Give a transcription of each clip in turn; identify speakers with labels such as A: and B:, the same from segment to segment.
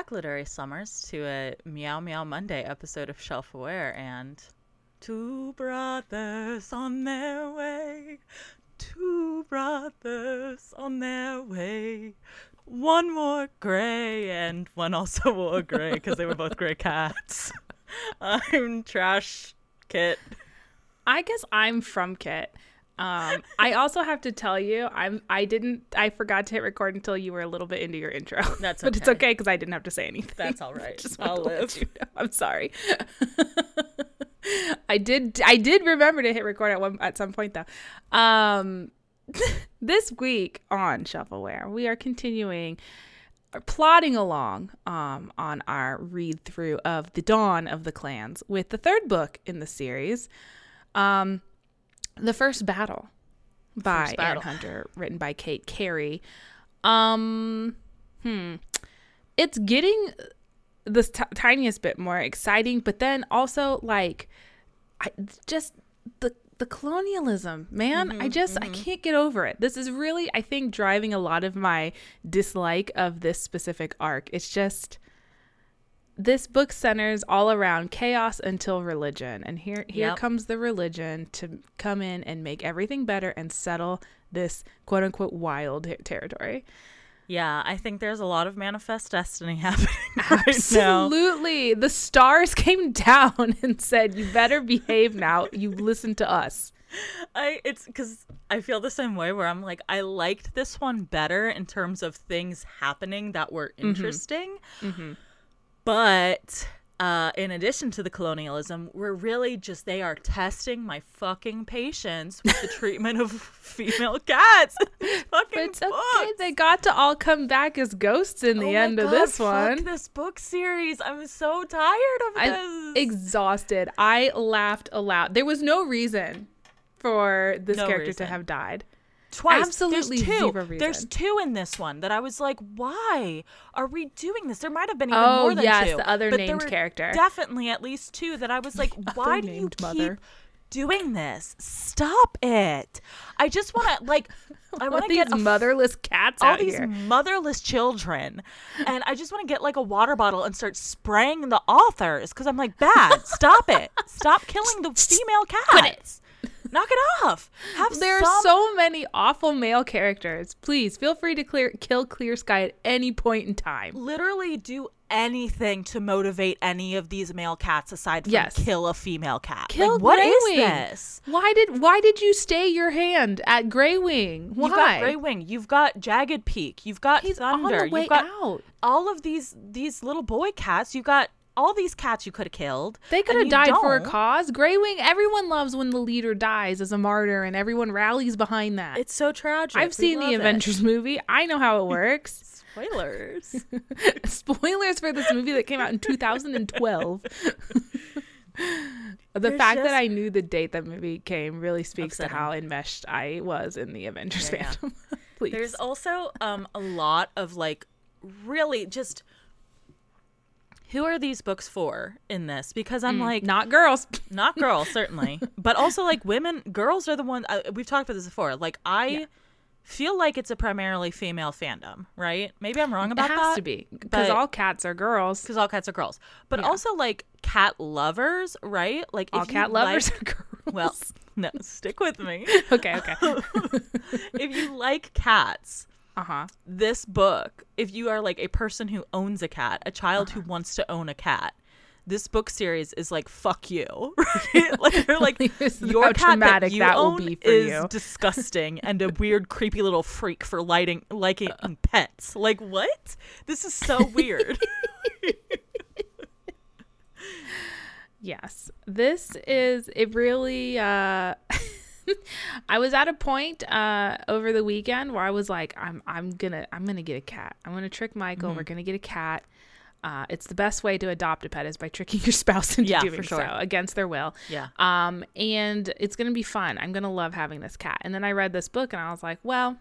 A: Back, Literary Summers, to a Meow Meow Monday episode of Shelf Aware and Two brothers on their way, two brothers on their way. One more gray and one also wore gray because they were both gray cats. I'm Trash Kit.
B: I guess I'm from Kit. Um, I also have to tell you, I'm I didn't I forgot to hit record until you were a little bit into your intro.
A: That's
B: but it's
A: okay.
B: okay because I didn't have to say anything.
A: That's all right.
B: Just
A: I'll live.
B: you know. I'm sorry. I did I did remember to hit record at one at some point though. Um, this week on Shelf Aware, we are continuing are plodding along um, on our read through of the dawn of the clans with the third book in the series um, the first battle by
A: First Erin
B: Hunter, written by Kate Cary. Um, hmm, it's getting the t- tiniest bit more exciting, but then also like, I just the the colonialism, man. I just I can't get over it. This is really I think driving a lot of my dislike of this specific arc. It's just this book centers all around chaos until religion. And here here
A: Yep.
B: comes the religion to come in and make everything better and settle this quote unquote wild ter- territory.
A: Yeah, I think there's a lot of manifest destiny happening right now.
B: absolutely. The stars came down and said you better behave now. You listen to us.
A: I it's because I feel the same way where I'm like I liked this one better in terms of things happening that were mm-hmm. interesting, mm-hmm. But uh, in addition to the colonialism, we're really just they are testing my fucking patience with the treatment of female cats. fucking
B: it's okay they got to all come back as ghosts in the
A: Oh
B: end of
A: God,
B: this
A: fuck
B: one
A: This book series, I'm so tired of
B: I'm
A: this.
B: exhausted. I laughed aloud. There was no reason for this
A: No
B: character
A: reason.
B: to have died.
A: Twice.
B: Absolutely
A: There's two.
B: zero
A: There's two in this one that I was like, why are we doing this? There might have been even
B: Oh,
A: more than
B: yes,
A: two.
B: the other
A: but
B: named character.
A: Definitely at least two that I was like, why do you keep
B: mother.
A: doing this? Stop it. I just want to like I want to
B: these
A: get a f-
B: motherless cats
A: all
B: out
A: these
B: here.
A: motherless children and i just want to get like a water bottle and start spraying the authors because i'm like bad stop it stop killing the female cats knock it off have
B: There
A: some
B: are so many awful male characters. Please feel free to clear kill Clear Sky at any point in time.
A: literally do anything to motivate any of these male cats aside from
B: Yes.
A: kill a female cat.
B: Kill
A: like, what is this?
B: Why did why did you stay your hand at Greywing? Why?
A: You've got Grey Wing, you've got Jagged Peak, you've got
B: He's
A: Thunder,
B: on the way
A: you've got
B: out.
A: all of these these little boy cats. You've got all these cats you could have killed.
B: They could have died for a
A: don't.
B: cause. Greywing, everyone loves when the leader dies as a martyr and everyone rallies behind that.
A: It's so tragic.
B: I've
A: We
B: seen the
A: love it.
B: Avengers movie. I know how it works.
A: Spoilers.
B: Spoilers for this movie that came out in 2012. the fact that I knew the date that movie came really speaks
A: Upsetting.
B: to how enmeshed I was in the Avengers
A: Yeah, yeah.
B: fandom. Please.
A: There's also um a lot of like really just who are these books for in this? Because I'm like
B: not girls.
A: not girls certainly, but also like women. Girls are the ones uh, we've talked about this before. Like I feel like it's a primarily female fandom, right? Maybe I'm wrong
B: It
A: about
B: has
A: that.
B: to be because all cats are girls.
A: because all cats are girls, but
B: Yeah.
A: also like cat lovers, right? Like
B: All
A: if
B: cat lovers
A: like-
B: are girls.
A: well, no, stick with me.
B: okay, okay.
A: if you like cats,
B: Uh huh.
A: this book, if you are like a person who owns a cat, a child
B: Uh-huh.
A: who wants to own a cat, this book series is like fuck you, right? like they're like your cat that
B: traumatic
A: you
B: that will
A: own
B: be for
A: is
B: you."
A: disgusting and a weird, creepy little freak for lighting liking pets. Like what? This is so weird.
B: Yes. This is it really uh I was at a point uh over the weekend where I was like I'm I'm going to I'm to get a cat. I'm going to trick Michael.
A: Mm-hmm.
B: We're going to get a cat. Uh it's the best way to adopt a pet is by tricking your spouse into
A: Yeah,
B: doing
A: for sure.
B: so against their will.
A: yeah.
B: Um and it's going to be fun. I'm going to love having this cat. And then I read this book and I was like, well,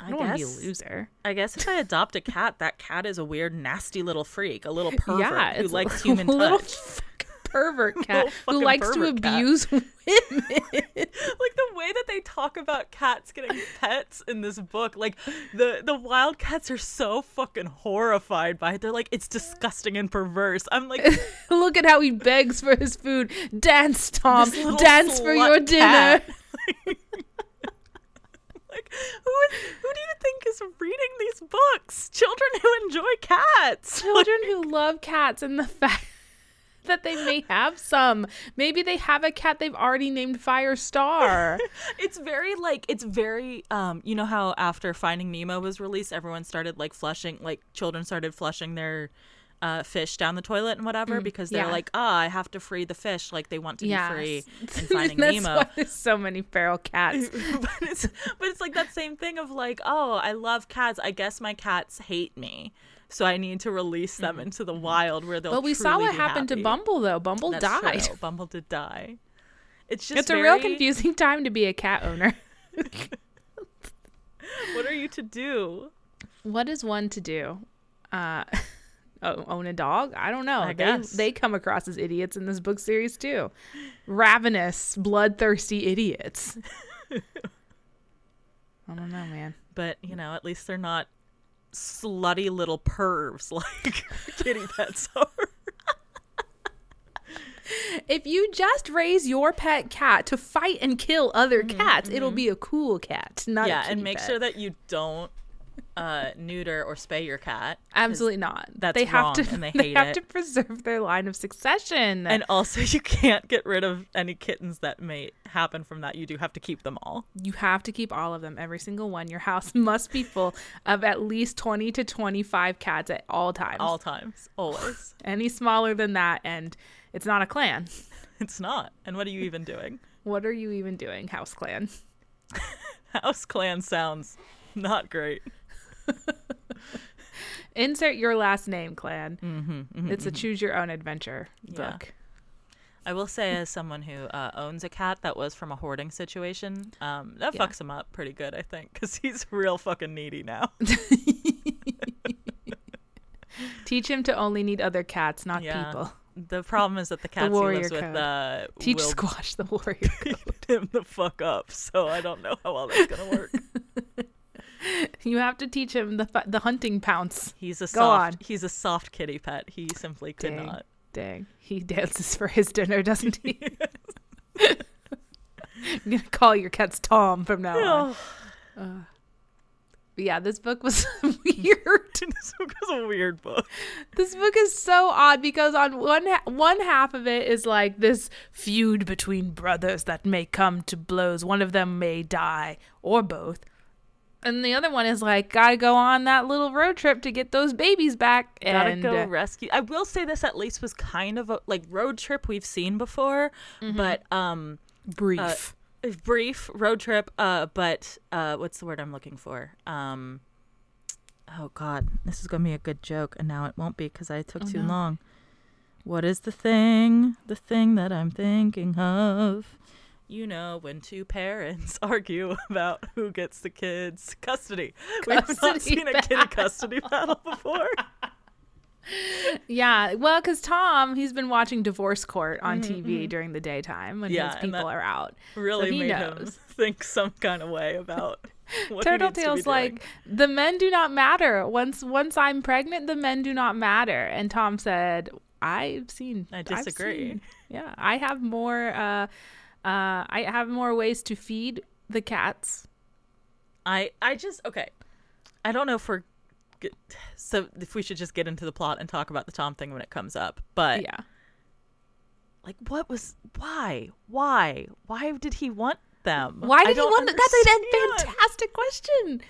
B: I
A: I
B: don't want to be a loser.
A: I guess if I adopt a cat, that cat is a weird, nasty little freak, a little pervert
B: yeah,
A: who likes human touch.
B: Pervert cat who likes to
A: pervert cat.
B: abuse women.
A: like the way that they talk about cats getting pets in this book, like the the wild cats are so fucking horrified by it. They're like, it's disgusting and perverse. I'm like,
B: Look at how he begs for his food. Dance, Tom. Dance for your dinner.
A: like who is, who do you think is reading these books? Children who enjoy cats.
B: Children who love cats and the fact that they may have some. Maybe they have a cat they've already named Firestar.
A: It's very like it's very um you know how after Finding Nemo was released everyone started like flushing like children started flushing their uh, fish down the toilet and whatever because they're
B: yeah.
A: like ah I have to free the fish like they want to
B: Yes.
A: be free in Finding
B: That's
A: Nemo.
B: why there's so many feral cats.
A: but it's but it's like that same thing of like oh I love cats I guess my cats hate me so I need to release them into the wild where they'll
B: But we saw what happened to. Bumble though. Bumble
A: That's
B: died.
A: true. Bumble did die it's just
B: It's a real confusing time to be a cat owner.
A: what are you to do
B: what is one to do? Uh own a dog? I don't know.
A: I
B: they
A: guess.
B: they come across as idiots in this book series too. Ravenous, bloodthirsty idiots. I don't know, man.
A: but you know at least they're not slutty little pervs like kitty pets are
B: If you just raise your pet cat to fight and kill other cats, it'll be a cool cat, not
A: Mm-hmm, yeah and make
B: pet.
A: sure that you don't uh neuter or spay your cat.
B: Absolutely not.
A: that's
B: they have to
A: and they
B: they have
A: it.
B: to preserve their line of succession.
A: and also you can't get rid of any kittens that may happen from that you do have to keep them all
B: you have to keep all of them, every single one. Your house must be full of at least 20 to 25 cats at all times.
A: all times always
B: Any smaller than that and it's not a clan.
A: it's not and what are you even doing
B: What are you even doing, house clan?
A: house clan sounds not great
B: Insert your last name, clan.
A: mm-hmm,
B: It's a choose your own adventure
A: Yeah.
B: book.
A: I will say, as someone who uh, owns a cat that was from a hoarding situation, um, that
B: Yeah.
A: fucks him up pretty good, I think, because he's real fucking needy now.
B: Teach him to only need other cats, not
A: Yeah.
B: people.
A: The problem is that the cats he
B: warrior
A: lives with
B: code.
A: uh,
B: Teach
A: will
B: Squash the warrior.
A: beat him the fuck up. So I don't know how well that's gonna work.
B: you have to teach him the the hunting pounce.
A: He's a
B: Go
A: soft.
B: on.
A: He's a soft kitty pet. He simply could
B: Dang.
A: not.
B: Dang, he dances for his dinner, doesn't he? I'm gonna call your cats Tom from now on.
A: Oh,
B: But yeah, this book was weird.
A: this book was a weird book.
B: this book is so odd because on one ha- one half of it is like this feud between brothers that may come to blows. One of them may die, or both. And the other one is like, gotta go on that little road trip to get those babies back.
A: Gotta
B: and
A: go
B: uh,
A: rescue. I will say this at least was kind of a like road trip we've seen before,
B: Mm-hmm.
A: but um
B: brief.
A: a brief road trip uh but uh what's the word i'm looking for um oh god this is gonna be a good joke and now it won't be because i took
B: Oh,
A: too
B: no.
A: long what is the thing the thing that i'm thinking of you know when two parents argue about who gets the kids custody, we have not
B: Custody
A: seen a
B: kid
A: custody battle before
B: Yeah, well, because Tom, he's been watching Divorce Court on TV during the daytime when
A: Mm-hmm, Yeah,
B: his people are out.
A: really
B: he
A: made him
B: knows.
A: think some kind of way about what he needs
B: Turtletail's like the men do not matter. Once once I'm pregnant, the men do not matter. And Tom said, "I've seen.
A: I disagree.
B: seen- yeah, I have more. Uh, uh, I have more ways to feed the cats.
A: I I just okay. I don't know if we're so if we should just get into the plot and talk about the Tom thing when it comes up. But
B: yeah,
A: like, what was why why why did he want them?
B: why did he want? That's a fantastic question.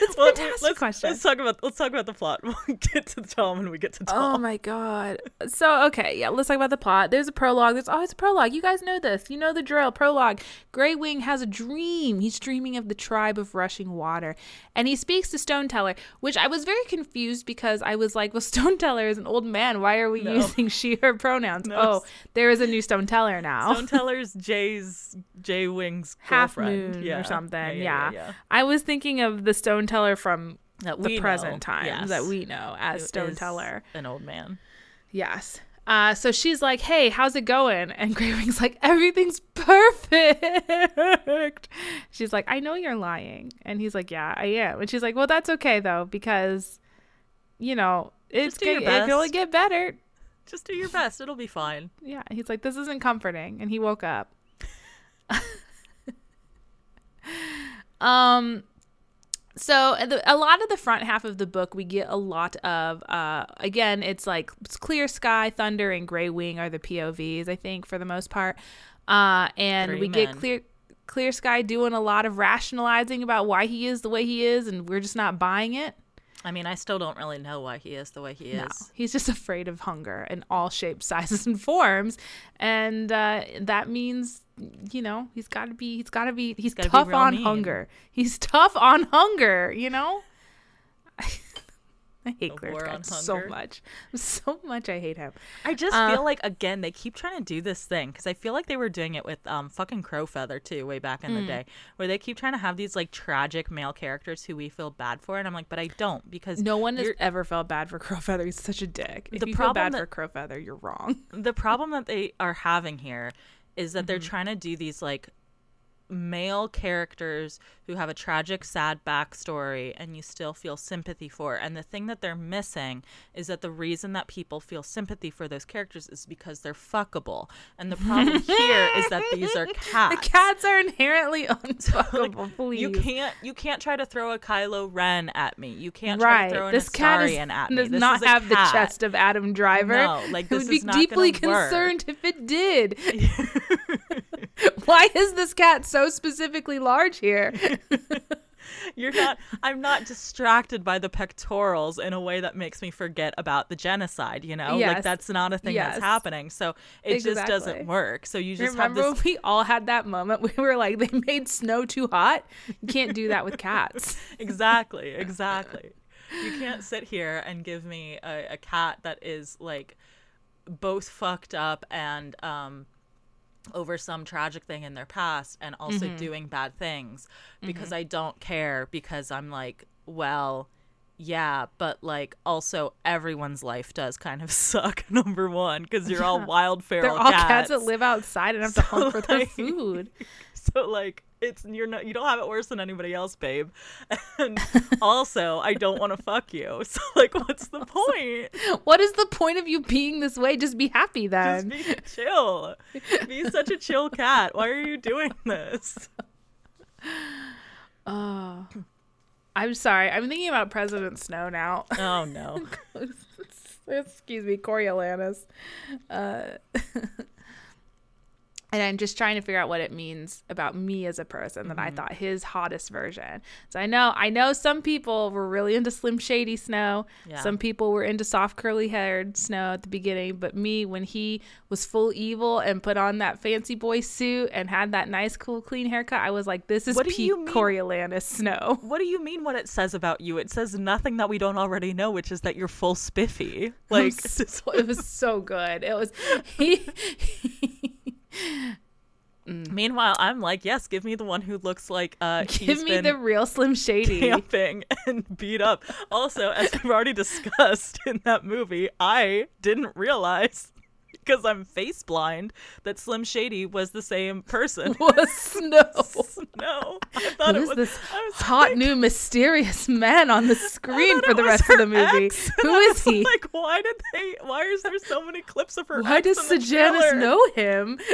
B: That's
A: Well,
B: fantastic
A: let's,
B: question.
A: Let's talk about let's talk about the plot. We'll get to Tom when we get to
B: oh
A: Tom.
B: Oh my god. So okay, yeah, let's talk about the plot. There's a prologue. There's always a prologue. You guys know this. You know the drill. Prologue. Grey Wing has a dream. He's dreaming of the tribe of rushing water. And he speaks to Stone Teller, which I was very confused because I was like, well, Stone Teller is an old man. Why are we
A: No.
B: using she her pronouns?
A: No.
B: Oh, there is a new Stone Teller now.
A: Stone Teller's Jay's Jay Wing's
B: Half
A: girlfriend.
B: moon
A: yeah.
B: or something.
A: Yeah,
B: Yeah,
A: yeah, yeah.
B: I was thinking of the Stone Stone teller from
A: That
B: the
A: we know,
B: present times
A: yes,
B: that we know as Stone Teller.
A: an old man.
B: Yes. Uh, so she's like, "Hey, how's it going?" And Grey Wing's like, "Everything's perfect." She's like, "I know you're lying," and he's like, "Yeah, I am." And she's like, "Well, that's okay though, because, you know, it's
A: Just do your
B: get, it can only get better."
A: Just do your best. It'll be fine.
B: Yeah, he's like, "This isn't comforting," and he woke up. um, so uh, the, a lot of the front half of the book, we get a lot of. Uh, again, it's like it's clear sky, thunder, and gray wing are the POVs. I think for the most part, uh, and
A: Three
B: we get clear. Clear Sky doing a lot of rationalizing about why he is the way he is, and we're just not buying it.
A: I mean, I still don't really know why he is the way he is.
B: No, he's just afraid of hunger in all shapes, sizes, and forms, and uh, that means you know he's got to be he's got to be he's
A: be
B: tough
A: real
B: on
A: mean.
B: hunger. He's tough on hunger. You know. I hate
A: A
B: Clear
A: war
B: Sky
A: on
B: so much, so much. I hate him.
A: I just
B: Uh,
A: feel like again they keep trying to do this thing because I feel like they were doing it with um fucking Crowfeather too way back in
B: Hmm.
A: the day where they keep trying to have these like tragic male characters who we feel bad for and I'm like but I don't because
B: No one has ever felt bad for Crowfeather. He's such a dick. If
A: The
B: you feel
A: problem
B: bad
A: that-
B: for Crowfeather, you're wrong.
A: the problem that they are having here is that they're
B: Mm-hmm.
A: trying to do these like male characters who have a tragic sad backstory and you still feel sympathy for and the thing that they're missing is that the reason that people feel sympathy for those characters is because they're fuckable and the problem here is that these are cats.
B: The
A: cats
B: are inherently unfuckable. please.
A: you can't you can't try to throw a Kylo Ren at me. You can't try
B: right.
A: to throw an
B: this cat is,
A: at me.
B: does
A: This
B: not have the chest of Adam Driver.
A: No, like, this
B: would be deeply
A: gonna work.
B: concerned if it did. Why is this cat so specifically large here?
A: You're not I'm not distracted by the pectorals in a way that makes me forget about the genocide, you know?
B: Yes.
A: Like that's not a thing
B: Yes.
A: that's happening. So it just doesn't work. So you just
B: Remember
A: this
B: we all had that moment? We were like, they made snow too hot. You can't do that with cats.
A: exactly, exactly. You can't sit here and give me a, a cat that is like both fucked up and um over some tragic thing in their past and also
B: Mm-hmm.
A: doing bad things because I don't care because I'm like, well, yeah, but like also everyone's life does kind of suck. Number one, because you're all wild feral
B: They're all
A: cats.
B: cats that live outside and have to
A: So,
B: hunt for their food.
A: So like it's you're not you don't have it worse than anybody else, babe. And also I don't want to fuck you. So like what's the point?
B: What is the point of you being this way? Just be happy then.
A: Just be chill. Be such a chill cat. Why are you doing this?
B: Oh. I'm sorry. I'm thinking about President Snow now.
A: Oh no.
B: Excuse me, Coriolanus. Uh, and I'm just trying to figure out what it means about me as a person that I
A: Mm-hmm.
B: thought his hottest version. So I know I know some people were really into Slim Shady Snow.
A: Yeah.
B: Some people were into soft curly haired Snow at the beginning, but me when he was full evil and put on that fancy boy suit and had that nice cool clean haircut, I was like this is
A: What
B: peak? Coriolanus Snow.
A: What do you mean what it says about you? It says nothing that we don't already know, which is that you're full spiffy. Like
B: so, it was so good. It was he,
A: meanwhile, I'm like, yes, give me the one who looks like uh
B: give me the real Slim Shady.
A: camping and beat up. Also, as we've already discussed in that movie, I didn't realize because I'm face blind that Slim Shady was the same person.
B: Was Snow.
A: no, I thought it was
B: this
A: was
B: hot
A: like-
B: new mysterious man on the screen for the rest of the movie?
A: ex,
B: Who
A: I
B: is
A: was
B: he?
A: Like, why did they? Why is there so many clips of her?
B: Why does Sejanus know him?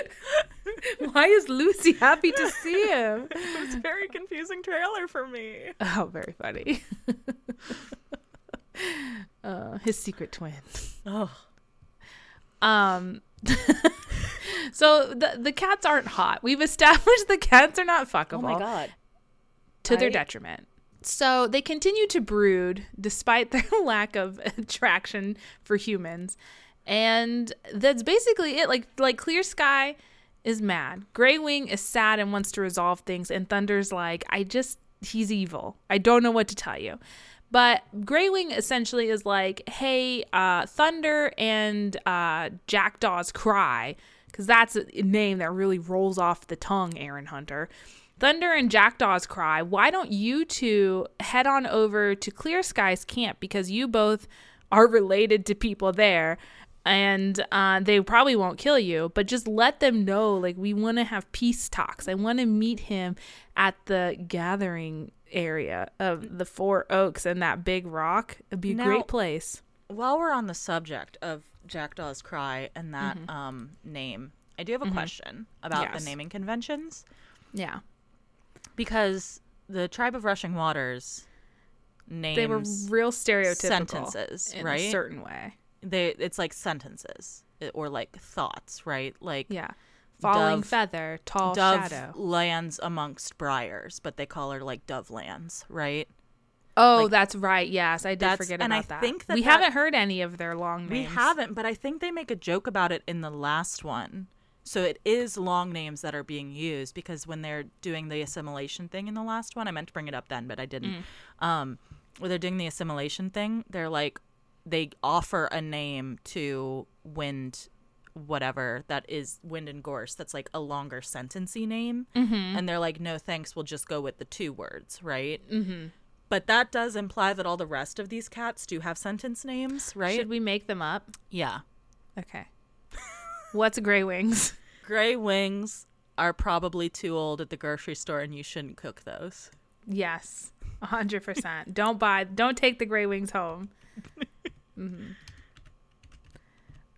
B: Why is Lucy happy to see him?
A: It was a very confusing trailer for me.
B: Oh, very funny. uh, his secret twin.
A: Oh,
B: Um So the the cats aren't hot. We've established the cats are not fuckable.
A: Oh my god.
B: to their detriment. So they continue to brood despite their lack of attraction for humans. And that's basically it. Like like Clear Sky is mad. Grey Wing is sad and wants to resolve things and Thunder's like, I just he's evil. I don't know what to tell you. But Grey Wing essentially is like, hey, uh, Thunder and uh, Jackdaw's Cry, because that's a name that really rolls off the tongue, Erin Hunter. Thunder and Jackdaw's Cry, why don't you two head on over to Clear Sky's camp because you both are related to people there and uh, they probably won't kill you, but just let them know like we want to have peace talks. I want to meet him at the gathering area of the Four Oaks and that big rock. It'd be a
A: Now-
B: great place.
A: While we're on the subject of Jackdaw's Cry and that um, name, I do have a question about
B: Yes.
A: the naming conventions
B: Yeah,
A: because the tribe of Rushing Waters names
B: they were real stereotypical
A: sentences,
B: in
A: right?
B: a certain way.
A: they it's like sentences or like thoughts, right? Like
B: Yeah, falling
A: Dove-
B: feather, tall
A: Dove
B: shadow.
A: lands amongst briars, but they call her like Dove lands, right?
B: Oh,
A: like-
B: that's right. Yes, I did forget
A: and
B: about
A: I
B: that.
A: think that
B: we
A: that-
B: haven't heard any of their long names.
A: We haven't, but I think they make a joke about it in the last one. So it is long names that are being used because when they're doing the assimilation thing in the last one, I meant to bring it up then, but I didn't. Um, when they're doing the assimilation thing, they're like they offer a name to Wind, whatever that is Wind and Gorse. That's like a longer sentency name,
B: Mm-hmm.
A: and they're like, no thanks, we'll just go with the two words, right? Mm-hmm. But that does imply that all the rest of these cats do have sentence names, right?
B: Should we make them up?
A: yeah.
B: Okay. What's Grey Wings?
A: Gray wings are probably too old at the grocery store and you shouldn't cook those.
B: Yes, a hundred percent. Don't buy. Don't take the Grey Wings home. hmm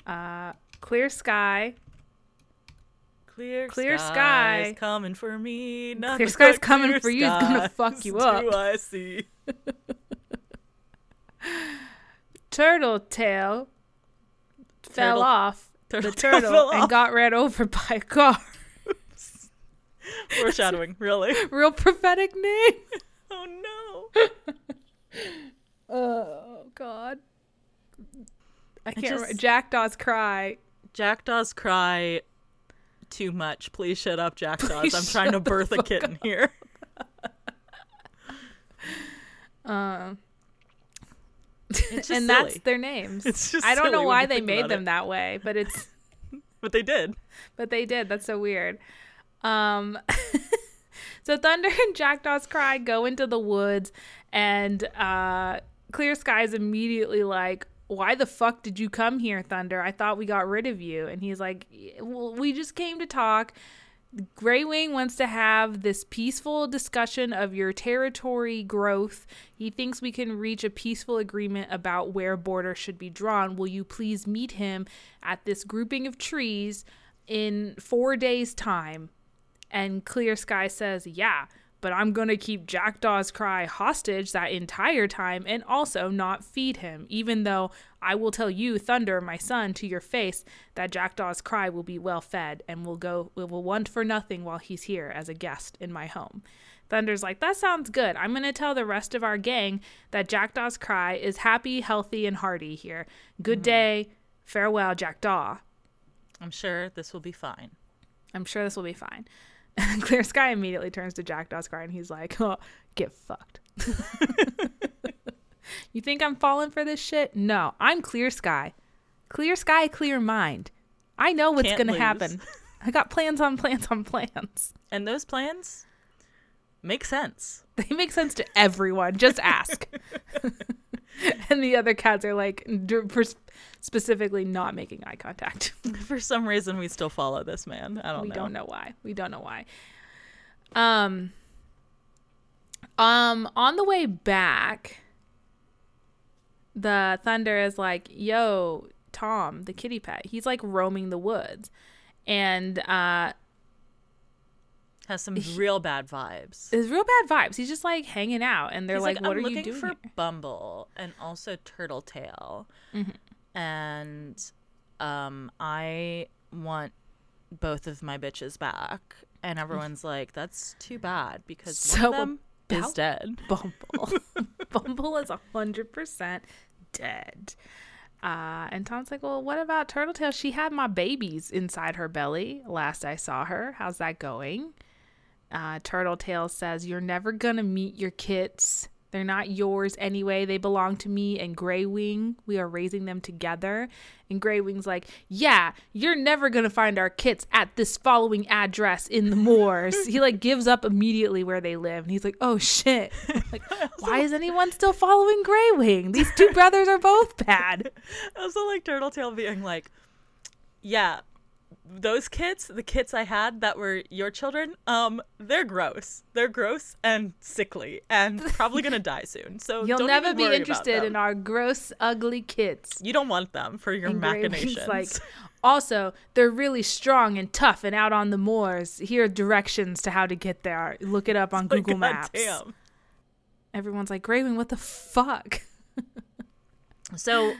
B: Uh, clear sky.
A: Clear,
B: sky.
A: Clear
B: sky.
A: coming for me. Nothing
B: Clear sky's
A: but
B: coming
A: clear
B: for you is gonna fuck you
A: do
B: up.
A: I see.
B: Turtle tail fell off
A: turtle
B: the turtle and got ran over by a car.
A: Foreshadowing, really?
B: Real prophetic name.
A: Oh no.
B: Oh God. I can't
A: just-
B: remember. Jackdaw's cry.
A: Jackdaws cry too much. Please shut up, Jackdaws.
B: Please
A: I'm trying to birth a kitten here.
B: Um,
A: It's just
B: and that's their names.
A: It's just
B: I don't know why they made them
A: it.
B: that way, but it's
A: But they did.
B: but they did. That's so weird. Um, so Thunder and Jackdaw's Cry go into the woods, and uh, Clear Sky's immediately like, "Why the fuck did you come here, Thunder? I thought we got rid of you." And he's like, "Well, we just came to talk." Grey Wing wants to have this peaceful discussion of your territory growth. He thinks we can reach a peaceful agreement about where borders should be drawn. Will you please meet him at this grouping of trees in four days' time? And Clear Sky says, Yeah, but I'm going to keep Jackdaw's Cry hostage that entire time and also not feed him, even though I will tell you, Thunder, my son, to your face, that Jackdaw's Cry will be well fed and will go will want for nothing while he's here as a guest in my home. Thunder's like, That sounds good. I'm going to tell the rest of our gang that Jackdaw's Cry is happy, healthy, and hearty here. Good hmm. day. Farewell, Jackdaw.
A: I'm sure this will be fine.
B: I'm sure this will be fine. And Clear Sky immediately turns to Jackdaw's Cry and he's like, oh, get fucked. you think I'm falling for this shit? No, I'm Clear Sky. Clear Sky, clear mind. I know what's going to happen. I got plans on plans on plans.
A: And those plans make sense.
B: They make sense to everyone. Just ask. and the other cats are like, specifically not making eye contact.
A: For some reason, we still follow this man. I don't
B: we
A: know.
B: don't know why. We don't know why. Um um on the way back the thunder is like, "Yo, Tom, the kitty pet. He's like roaming the woods." And uh
A: Has some real bad vibes.
B: it's real bad vibes. He's just like hanging out and they're
A: He's
B: like, "What
A: I'm
B: are
A: looking
B: you doing?"
A: for
B: here?"
A: Bumble and also Turtletail,
B: Mm-hmm.
A: and um, I want both of my bitches back. And everyone's like, "That's too bad because
B: So
A: one of them is dead."
B: Bumble. Bumble is a hundred percent dead. Uh, and Tom's like, well, what about Turtletail? She had my babies inside her belly last I saw her. How's that going? Uh, Turtletail says, you're never gonna meet your kits They're not yours anyway. They belong to me and Grey Wing. We are raising them together. And Grey Wing's like, Yeah, you're never going to find our kits at this following address in the moors. he like gives up immediately where they live. And he's like, Oh shit. like, why is anyone still following Grey Wing? These two brothers are both bad.
A: I also like Turtletail being like, Yeah, those kids, the kids I had that were your children, um, they're gross. They're gross and sickly and probably gonna die soon. So
B: You'll
A: don't
B: never be interested in our gross, ugly kids.
A: You don't want them for your
B: And
A: machinations.
B: like, also, they're really strong and tough and out on the moors. Here are directions to how to get there. Look it up on
A: Like,
B: Google Maps.
A: goddamn.
B: Everyone's like, Graywing, what the fuck?
A: So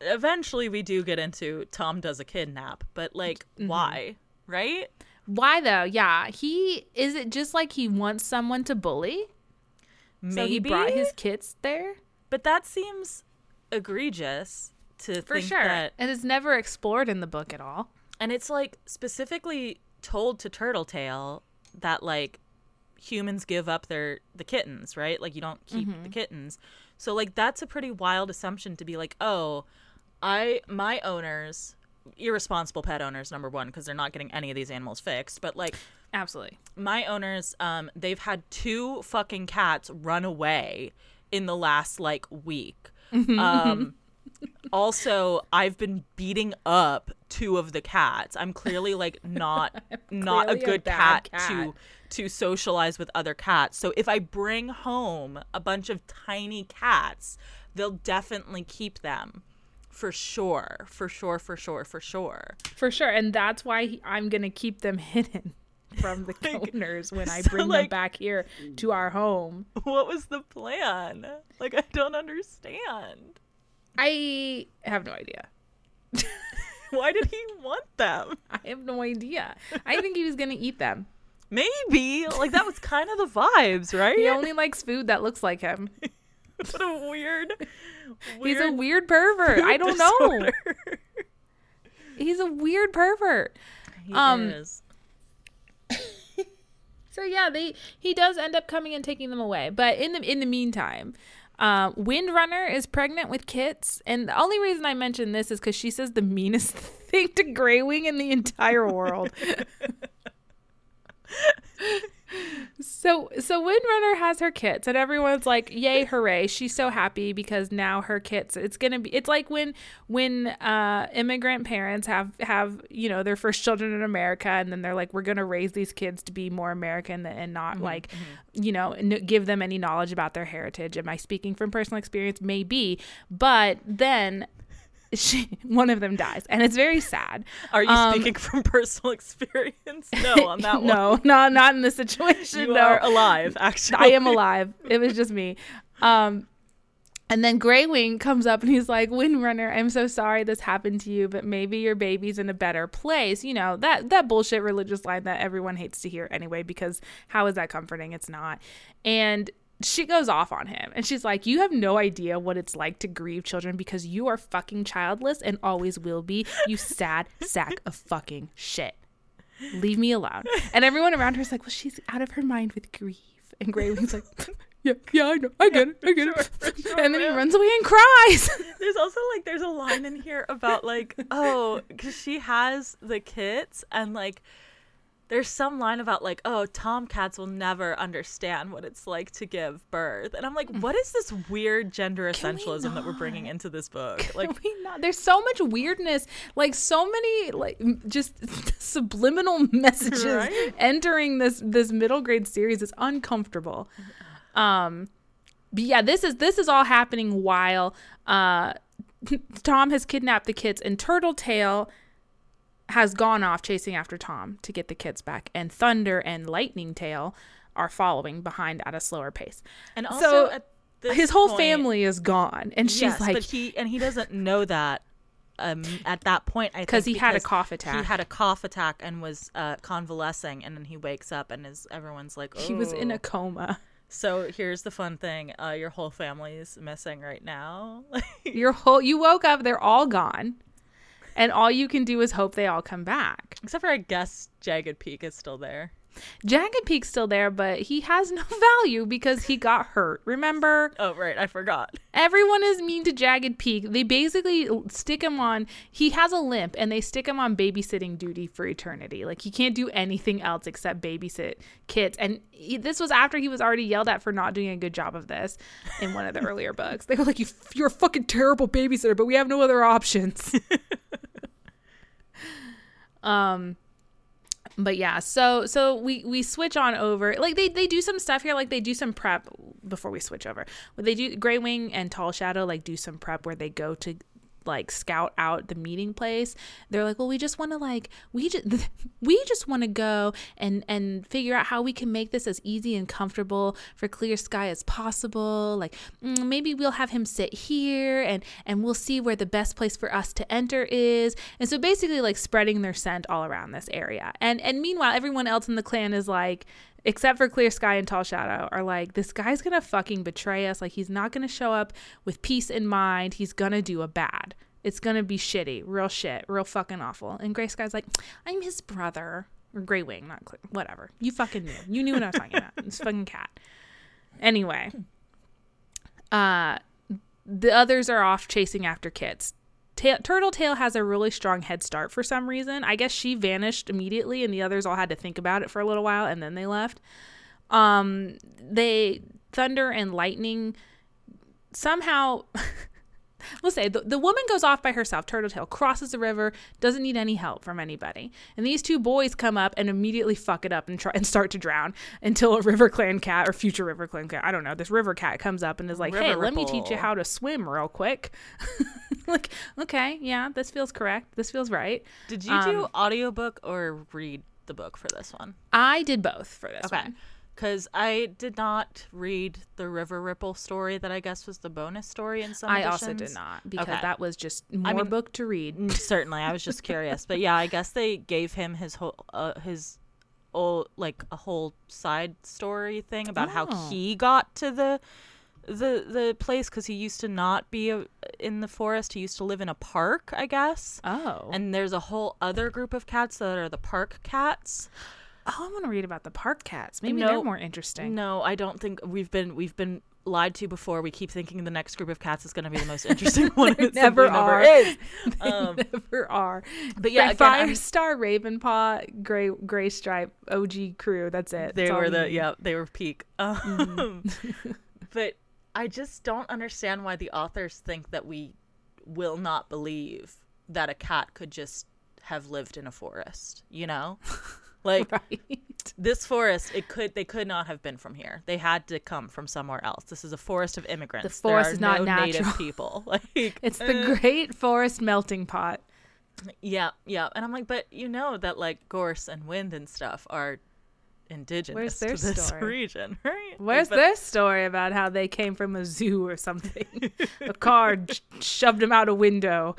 A: eventually we do get into Tom does a kidnap, but like
B: Mm-hmm.
A: why? Right?
B: Why though? Yeah, he is it just like he wants someone to bully?
A: Maybe
B: So he brought his kids there
A: but that seems egregious to
B: for
A: think
B: sure,
A: that
B: and it's never explored in the book at all.
A: and it's like specifically told to Turtletail that like humans give up their the kittens, right? Like you don't keep
B: Mm-hmm.
A: the kittens. So like that's a pretty wild assumption to be like, "Oh, I my owners irresponsible pet owners number 1 because they're not getting any of these animals fixed, but like
B: Absolutely.
A: my owners um they've had two fucking cats run away in the last like week. Um also i've been beating up two of the cats. I'm clearly like not not a
B: clearly a
A: good cat, to to socialize with other cats. So if i bring home a bunch of tiny cats they'll definitely keep them for sure for sure for sure for sure
B: For sure, and that's why he, I'm gonna keep them hidden from the
A: Like,
B: owners when I
A: so,
B: bring them back here to our home.
A: what was the plan like i don't understand
B: I have no idea.
A: Why did he want them?
B: I have no idea. I think he was gonna eat them.
A: Maybe. Like that was kind of the vibes, right?
B: He only likes food that looks like him.
A: what a weird,
B: He's a
A: weird
B: pervert. I don't know. He's a weird pervert.
A: He
B: Um,
A: is.
B: So yeah, they he does end up coming and taking them away. But in the in the meantime, uh, Windrunner is pregnant with kits, and the only reason I mention this is because she says the meanest thing to Greywing in the entire world. so so Windrunner has her kits, and everyone's like, "Yay, hooray!" She's so happy because now her kits. It's gonna be. It's like when when uh, immigrant parents have have you know their first children in America, and then they're like, "We're gonna raise these kids to be more American and not like you know n- give them any knowledge about their heritage." Am I speaking from personal experience? Maybe, but then. She, one of them dies, and it's very sad.
A: Are you
B: um,
A: speaking from personal experience? No, on that one.
B: no, no, not in this situation.
A: You
B: no.
A: are alive, actually.
B: I am alive. It was just me. Um, and then Greywing comes up and he's like, Windrunner, I'm so sorry this happened to you, but maybe your baby's in a better place. You know, that that bullshit religious line that everyone hates to hear anyway, because how is that comforting? It's not. And she goes off on him and she's like, You have no idea what it's like to grieve children because you are fucking childless and always will be, you sad sack of fucking shit. Leave me alone. And everyone around her is like, Well, she's out of her mind with grief. And Greywing's like, Yeah, yeah, I know. I get it. I get it. and then he runs away and cries.
A: There's also like there's a line in here about like oh because she has the kits and like there's some line about like oh tomcats will never understand what it's like to give birth. And I'm like what is this weird gender
B: Can we
A: essentialism that we're bringing into this book? Like
B: Like we not? There's so much weirdness, like so many like just subliminal messages
A: Right?
B: entering this this middle grade series. Is uncomfortable. Um but yeah, this is this is all happening while uh Tom has kidnapped the kids and Turtletail has gone off chasing after Tom to get the kids back and Thunder and Lightning Tail are following behind at a slower pace.
A: and also
B: So, His whole
A: point-
B: family is gone and she's
A: yes,
B: like
A: but he and he doesn't know that um at that point I
B: 'Cause
A: think
B: he had a cough attack.
A: he had a cough attack and was uh convalescing and then he wakes up and is everyone's like
B: he was in
A: "Oh."
B: a coma.
A: So here's the fun thing: uh, your whole family is missing right now.
B: Your whole you woke up, they're all gone. And all you can do is hope they all come back.
A: Except for I guess Jagged Peak is still there.
B: Jagged Peak's still there, but he has no value because he got hurt. Remember?
A: Oh, right. I forgot.
B: Everyone is mean to Jagged Peak. They basically stick him on, he has a limp, and they stick him on babysitting duty for eternity. Like, he can't do anything else except babysit kids. And he, this was after he was already yelled at for not doing a good job of this in one of the earlier books. They were like, you, You're a fucking terrible babysitter, but we have no other options. um, but yeah so so we we switch on over like they they do some stuff here like they do some prep before we switch over. They do gray wing and tall shadow like do some prep where they go to like scout out the meeting place they're like well we just want to like we just we just want to go and and figure out how we can make this as easy and comfortable for clear sky as possible like mm, maybe we'll have him sit here and and we'll see where the best place for us to enter is. And so basically like spreading their scent all around this area. And and meanwhile everyone else in the clan is like except for Clear Sky and Tall Shadow, are like, this guy's gonna fucking betray us. Like, he's not gonna show up with peace in mind. He's gonna do a bad. It's gonna be shitty, real shit, real fucking awful. And Gray Sky's like, I'm his brother. Or Gray Wing, not clear. Whatever. You fucking knew. You knew what I was talking about. This fucking cat. Anyway. Uh the others are off chasing after kids. Ta- Turtle Tail has a really strong head start for some reason. I guess she vanished immediately, and the others all had to think about it for a little while, and then they left. Um, they Thunder and Lightning somehow. we'll say the, the woman goes off by herself turtletail crosses the river doesn't need any help from anybody and these two boys come up and immediately fuck it up and try and start to drown until a river clan cat or future river clan cat i don't know this river cat comes up and is like hey
A: River
B: let me teach you how to swim real quick like okay yeah this feels correct this feels right
A: Did you do
B: Um,
A: audiobook or read the book for this one?
B: i did both for this one.
A: Okay.
B: one
A: Because I did not read the River Ripple story that I guess was the bonus story in some
B: i also did not because
A: Okay.
B: that was just more
A: mean-
B: book to read
A: Certainly, I was just curious, but yeah, I guess they gave him his whole uh, his old like a whole side story thing about
B: Oh.
A: how he got to the the the place because he used to not be a, in the forest. He used to live in a park, I guess.
B: oh
A: And there's a whole other group of cats that are the park cats.
B: Oh i want to read about the park cats maybe
A: No.
B: they're more interesting
A: No, I don't think we've been we've been lied to before. We keep thinking the next group of cats is going to be the most interesting one. and it
B: never are.
A: is.
B: They
A: Um,
B: never are.
A: but yeah, again, I'm-
B: Star, Ravenpaw, Gray Gray Stripe, OG crew. That's it.
A: they
B: That's
A: were the
B: need.
A: yeah they were peak. Um, but I just don't understand why the authors think that we will not believe that a cat could just have lived in a forest. You know, like
B: right.
A: this forest it could they could not have been from here they had to come from somewhere else this is a forest of immigrants There
B: forest
A: are
B: is not
A: no native people like
B: It's the
A: uh,
B: Great Forest Melting Pot.
A: yeah yeah and i'm like but you know that like gorse and wind and stuff are indigenous
B: their
A: to this
B: story?
A: region right
B: Where's
A: But-
B: their story about how they came from a zoo or something? a car sh- shoved them out a window.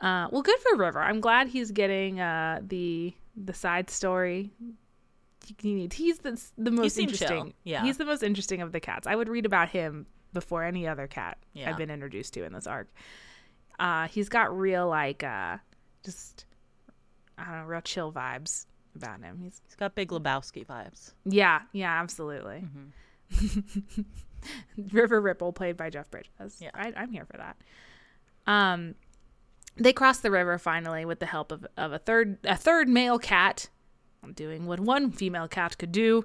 B: Uh, well, good for River. I'm glad he's getting uh, the the side story. He needs. He's the the most
A: seemed chill,
B: interesting.
A: yeah.
B: he's the most interesting of the cats. I would read about him before any other cat
A: Yeah.
B: I've been introduced to in this arc. Uh, he's got real like uh, just I don't know, real chill vibes about him. He's
A: he's got big lebowski vibes
B: yeah, yeah, absolutely.
A: Mm-hmm.
B: River Ripple, played by Jeff Bridges.
A: Yeah.
B: I, I'm here for that. Um, they cross the river finally with the help of, of a third a third male cat, doing what one female cat could do.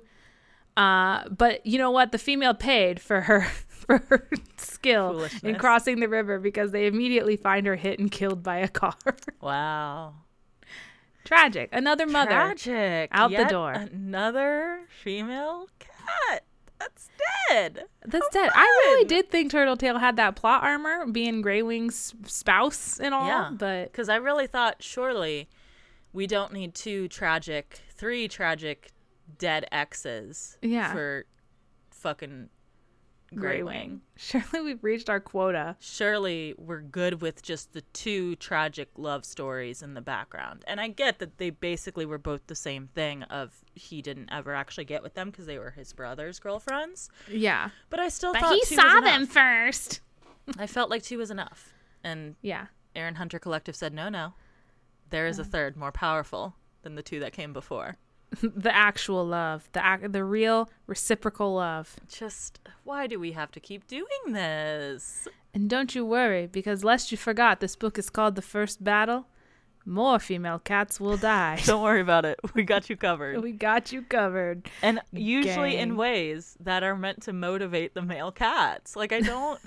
B: Uh, but you know what? The female paid for her for her skill in crossing the river because they immediately find her hit and killed by a car.
A: wow
B: Tragic. Another mother.
A: tragic
B: out the door.
A: another female cat that's dead
B: That's dead. I really did think Turtletail had that plot armor, being Grey Wing's spouse and all.
A: Yeah.
B: But
A: because I really thought surely we don't need two tragic, three tragic dead exes
B: Yeah.
A: for fucking Grey Wing.
B: Surely we've reached our quota.
A: Surely we're good with just the two tragic love stories in the background. And I get that they basically were both the same thing of he didn't ever actually get with them because they were his brother's girlfriends.
B: Yeah.
A: But I still
B: But
A: thought
B: he saw them first.
A: I felt like two was enough. And
B: Yeah.
A: Erin Hunter Collective said, no, no. There is a oh. third, more powerful. than the two that came before.
B: the actual love, the ac- the real reciprocal love.
A: Just why do we have to keep doing this?
B: And don't you worry, because lest you forgot, this book is called The First Battle. More female cats will die.
A: Don't worry about it. We got you covered.
B: we got you covered.
A: And usually in ways that are meant to motivate the male cats. Like I don't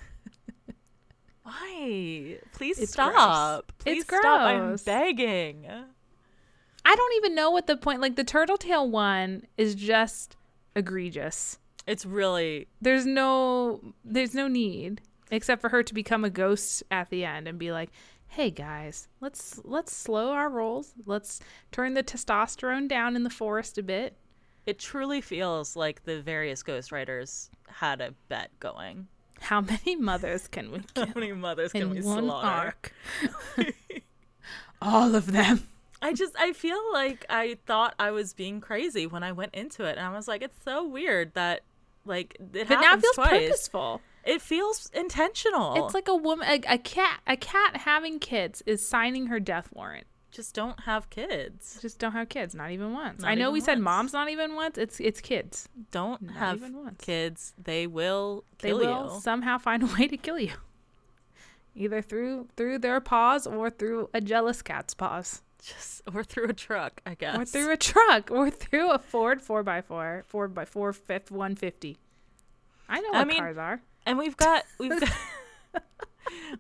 A: Why? Please
B: It's
A: stop.
B: gross.
A: Please
B: It's
A: stop. I'm begging.
B: I don't even know what the point. Like the turtle tail one is just egregious.
A: It's really
B: There's no there's no need except for her to become a ghost at the end and be like, "Hey guys, let's let's slow our rolls. Let's turn the testosterone down in the forest a bit."
A: it truly feels like the various ghostwriters had a bet going.
B: How many mothers can we
A: How many mothers can we
B: in one
A: slaughter?
B: arc? All of them.
A: I just I feel like I thought I was being crazy when I went into it, and I was like, it's so weird that like it
B: But now it feels
A: twice.
B: purposeful.
A: It feels intentional.
B: It's like a woman, a, a cat, a cat having kids is signing her death warrant.
A: just don't have kids.
B: Just don't have kids, not even once.
A: Not
B: I know we said mom's not even once. It's it's kids.
A: Don't
B: Not
A: have
B: even once.
A: kids. They will
B: They will
A: you.
B: somehow find a way to kill you, either through through their paws or through a jealous cat's paws,
A: Just or through a truck, I guess.
B: or through a truck, or through a Ford four x four, four by four fifth one fifty. I know
A: I
B: what
A: mean-
B: cars are.
A: And we've got we've got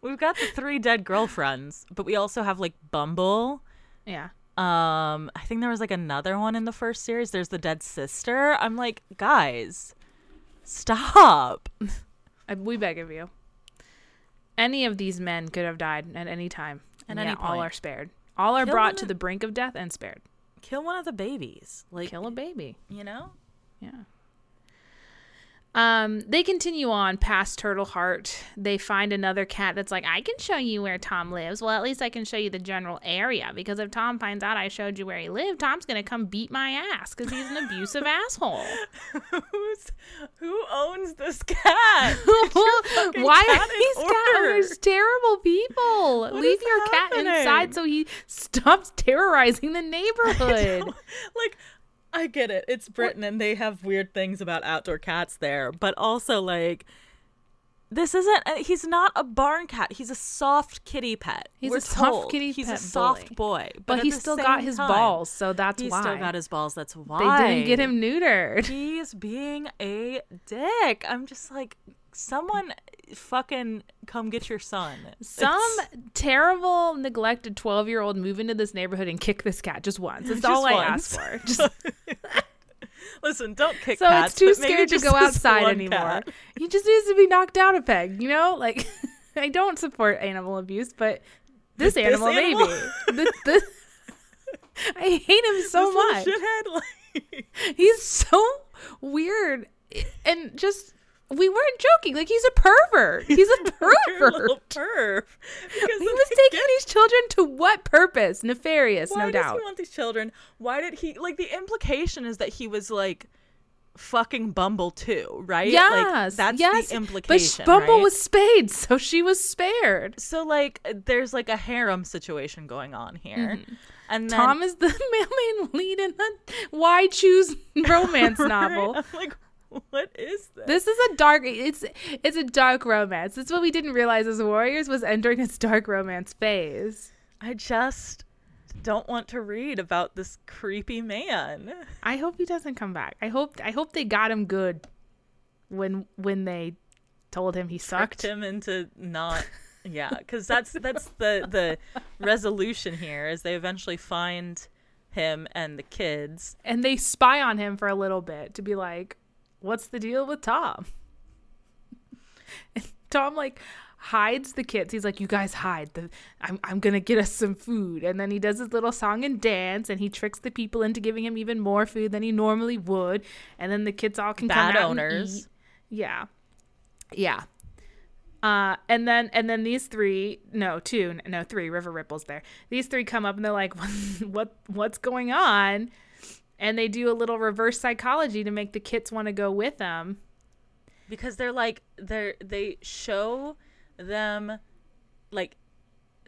A: we've got the three dead girlfriends, but we also have like Bumble.
B: Yeah.
A: Um, I think there was like another one in the first series. There's the dead sister. I'm like, guys, stop.
B: I, we beg of you. Any of these men could have died at any time, and
A: any
B: yet all are spared. All are
A: Kill
B: brought to the brink of death and spared.
A: Kill one of the babies. Like,
B: Kill a baby.
A: you know?
B: Yeah. Um, they continue on past Turtle Heart. They find another cat that's like, I can show you where Tom lives. Well, at least I can show you the general area because if Tom finds out I showed you where he lived, Tom's gonna come beat my ass because he's an abusive asshole.
A: Who's who owns this cat?
B: Why
A: cat
B: are these cat owners terrible people? Leave
A: is
B: your cat inside so he stops terrorizing the neighborhood.
A: like I get it. It's Britain and they have weird things about outdoor cats there, but also like this isn't uh, he's not a barn cat. He's a soft kitty pet.
B: He's
A: We're
B: a soft kitty
A: He's
B: pet
A: a soft boy. But,
B: but he's still got his
A: time,
B: balls, so that's
A: He's
B: why.
A: still got his balls. That's why.
B: they didn't get him neutered.
A: He's being a dick. I'm just like someone fucking come get your son.
B: Some
A: It's-
B: terrible, neglected 12 year old move into this neighborhood and kick this cat just once. That's
A: Just
B: all I ask for. Just,
A: Listen, don't kick
B: so
A: cats.
B: it's too scared to go outside anymore.
A: cat.
B: He just needs to be knocked down a peg, you know? Like, I don't support animal abuse, but this
A: This
B: animal,
A: animal?
B: maybe. this, this, I hate him so much.
A: shithead, like,
B: He's so weird. And just, we weren't joking. Like, he's a pervert. He's a pervert.
A: perv. Because
B: He was taking
A: get-
B: these children to what purpose? Nefarious,
A: Why
B: no
A: does he want these children? Why did he like the implication is that he was like fucking Bumble too, right?
B: Yes,
A: like, that's
B: yes.
A: the
B: But
A: implication.
B: sh- Bumble
A: right?
B: was spayed, so she was spared.
A: so like there's like a harem situation going on here, mm-hmm. and then,
B: Tom is the main lead in the Why Choose romance novel.
A: Like, what is this?
B: This is a dark. It's it's a dark romance. That's what we didn't realize as warriors was entering its dark romance phase.
A: I just don't want to read about this creepy man.
B: I hope he doesn't come back. I hope I hope they got him good when when they told him he
A: Sucked
B: sucked.
A: him into not. Yeah, because that's that's the the resolution here is they eventually find him and the kids.
B: and they spy on him for a little bit to be like, "What's the deal with Tom?" And Tom like hides the kids. He's like, "You guys hide. The I'm I'm gonna get us some food." And then he does his little song and dance, and he tricks the people into giving him even more food than he normally would. And then the kids all can
A: Bad
B: come out
A: owners.
B: And eat. Yeah, yeah. Uh, and then and then these three, no, two, no, three. River Ripples there. These three come up and they're like, "What what's going on?" And they do a little reverse psychology to make the kits want to go with them.
A: because they're like they're they show them like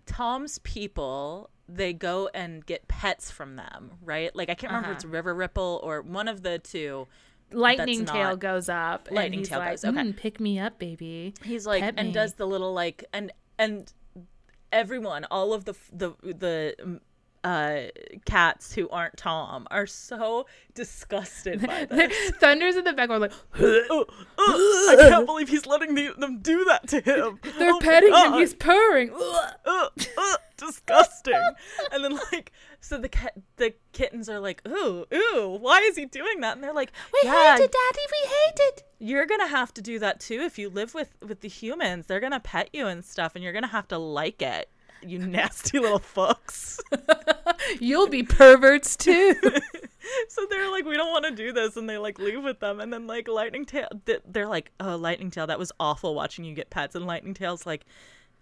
A: Tom's people they go and get pets from them, right? Like I can't remember
B: Uh-huh.
A: it's River Ripple or one of the two.
B: Lightning tail goes up. and
A: Lightning tail
B: like,
A: goes, okay.
B: "Mm, pick me up, baby.
A: He's like
B: Pet
A: and
B: me.
A: does the little like and and everyone, all of the the the uh cats who aren't Tom are so disgusted by this.
B: Thunder's in the background like
A: Oh, oh, I can't believe he's letting the, them do that to him.
B: they're
A: Oh
B: petting him. He's purring.
A: Ugh, ugh, disgusting. and then like, so the cat, the kittens are like, ooh, ooh, why is he doing that? And they're like,
B: We
A: yeah,
B: hate it, Daddy. We hate it.
A: you're gonna have to do that too if you live with with the humans. They're gonna pet you and stuff, and you're gonna have to like it. You nasty little fucks.
B: You'll be perverts too.
A: so they're like, we don't want to do this, and they like leave with them. And then like Lightning Tail, they're like, oh, Lightning Tail, that was awful watching you get pets. And Lightning Tail's like,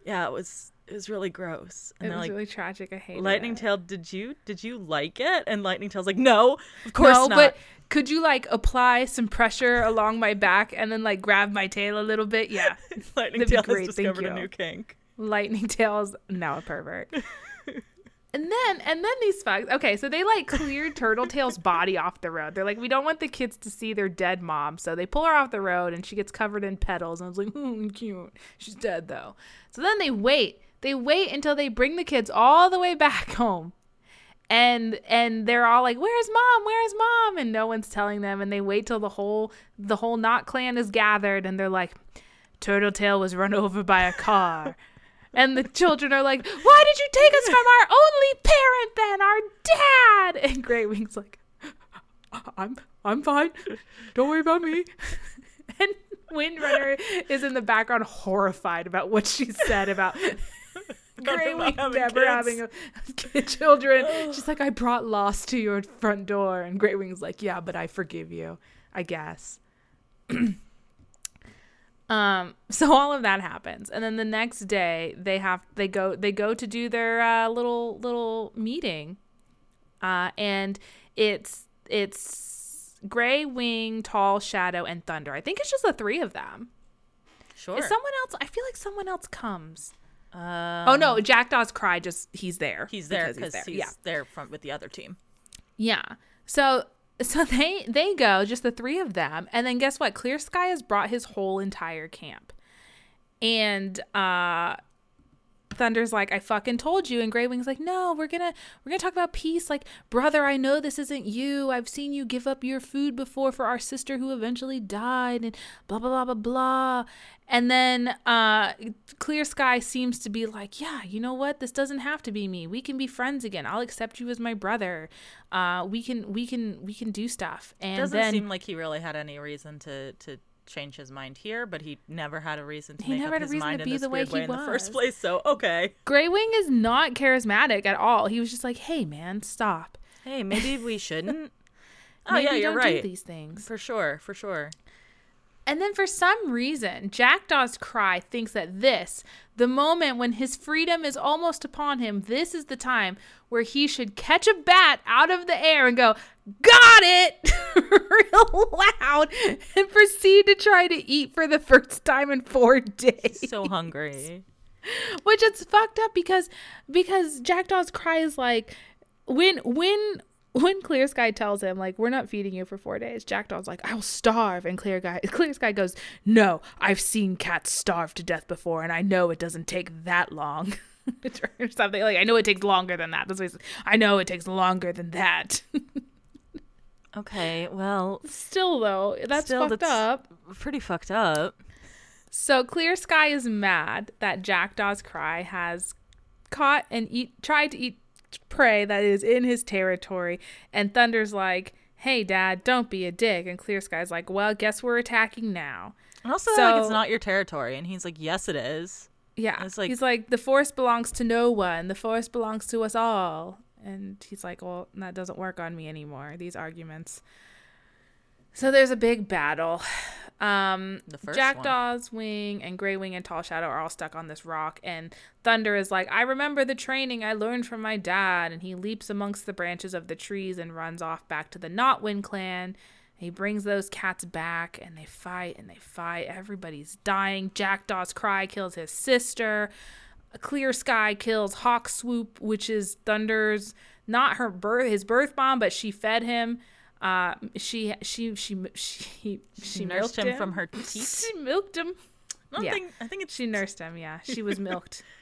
A: yeah, it was it was really gross. And
B: it was
A: like,
B: really tragic. I hate
A: Lightning. Tail, did you did you like it? And Lightning Tail's like, no, of course
B: no,
A: not.
B: but could you like apply some pressure along my back and then like grab my tail a little bit? Yeah.
A: Lightning Tail has discovered a new kink.
B: Lightning tails now a pervert. and then and then these fucks. Okay, so they like cleared Turtle Tail's body off the road. They're like, we don't want the kids to see their dead mom, so they pull her off the road and she gets covered in petals. And I was like, hmm, cute. She's dead though. So then they wait. They wait until they bring the kids all the way back home. And and they're all like, "Where's mom? Where's mom?" And no one's telling them. And they wait till the whole the whole Knot clan is gathered, and they're like, "Turtle Tail was run over by a car." And the children are like, Why did you take us from our only parent then, our dad? And Grey Wing's like, I'm I'm fine. Don't worry about me. And Windrunner is in the background horrified about what she said about Grey Wing never having a, kid children. She's like, I brought loss to your front door. And Grey Wing's like, Yeah, but I forgive you, I guess. Um, so all of that happens, and then the next day they have they go they go to do their uh, little little meeting, uh, and it's it's Gray Wing, Tall Shadow, and Thunder. I think it's just the three of them.
A: Sure.
B: Is someone else? I feel like someone else comes.
A: Um,
B: oh no, Jackdaw's Cry just he's there.
A: he's there
B: because
A: because he's,
B: Yeah,
A: there from with the other team.
B: yeah. So so they they go just the three of them, and then guess what? Clear Sky has brought his whole entire camp, and uh, Thunder's like, I fucking told you, and Grey Wing's like, No, we're gonna we're gonna talk about peace. Like, brother, I know this isn't you. I've seen you give up your food before for our sister who eventually died, and blah blah blah blah blah. And then uh, Clear Sky seems to be like, Yeah, you know what? This doesn't have to be me. We can be friends again. I'll accept you as my brother. Uh, we can we can we can do stuff. And
A: Doesn't
B: then
A: seem like he really had any reason to to change his mind here, but he never had a reason to
B: He
A: make
B: never
A: up
B: had a
A: his
B: reason to
A: mind in
B: be
A: this
B: the way
A: weird
B: he
A: way in the first place. So okay,
B: Grey Wing is not charismatic at all. He was just like, Hey man, stop.
A: hey, maybe we shouldn't. oh
B: Maybe
A: yeah, you're
B: don't
A: right.
B: Do these things.
A: For sure, for sure.
B: And then for some reason, Jackdaw's Cry thinks that this, the moment when his freedom is almost upon him, this is the time where he should catch a bat out of the air and go, Got it! real loud and proceed to try to eat for the first time in four days.
A: So hungry.
B: Which it's fucked up because because Jackdaw's Cry is like when when when Clear Sky tells him like we're not feeding you for four days, Jackdaw's like I'll starve, and Clear Guy Clear Sky goes No, I've seen cats starve to death before, and I know it doesn't take that long. or something like I know it takes longer than that. That's what he says. I know it takes longer than that.
A: Okay, well,
B: Still though, that's
A: Still,
B: fucked
A: that's-
B: up.
A: pretty fucked up.
B: So Clear Sky is mad that Jackdaw's Cry has caught and eat tried to eat prey that is in his territory, and Thunder's like, "Hey, Dad, don't be a dick." And Clear Sky's like, "Well, guess we're attacking now."
A: And also, they're like, it's not your territory, and he's like, yes, it is.
B: Yeah,
A: It's like-
B: he's like, "The forest belongs to no one. The forest belongs to us all." And he's like, "Well, that doesn't work on me anymore. These arguments." So there's a big battle. Um,
A: The first one.
B: Jackdaw's Wing and Grey Wing and Tall Shadow are all stuck on this rock, and Thunder is like, I remember the training I learned from my dad, and he leaps amongst the branches of the trees and runs off back to the Notwind clan. He brings those cats back, and they fight and they fight. Everybody's dying. Jackdaw's Cry kills his sister. Clear Sky kills Hawk Swoop, which is Thunder's not her birth his birth mom, but she fed him. Uh, she she she she she,
A: nursed
B: milked
A: him from her teat.
B: she milked him.
A: I
B: Yeah.
A: think I think it's
B: She nursed him. Yeah, she was milked.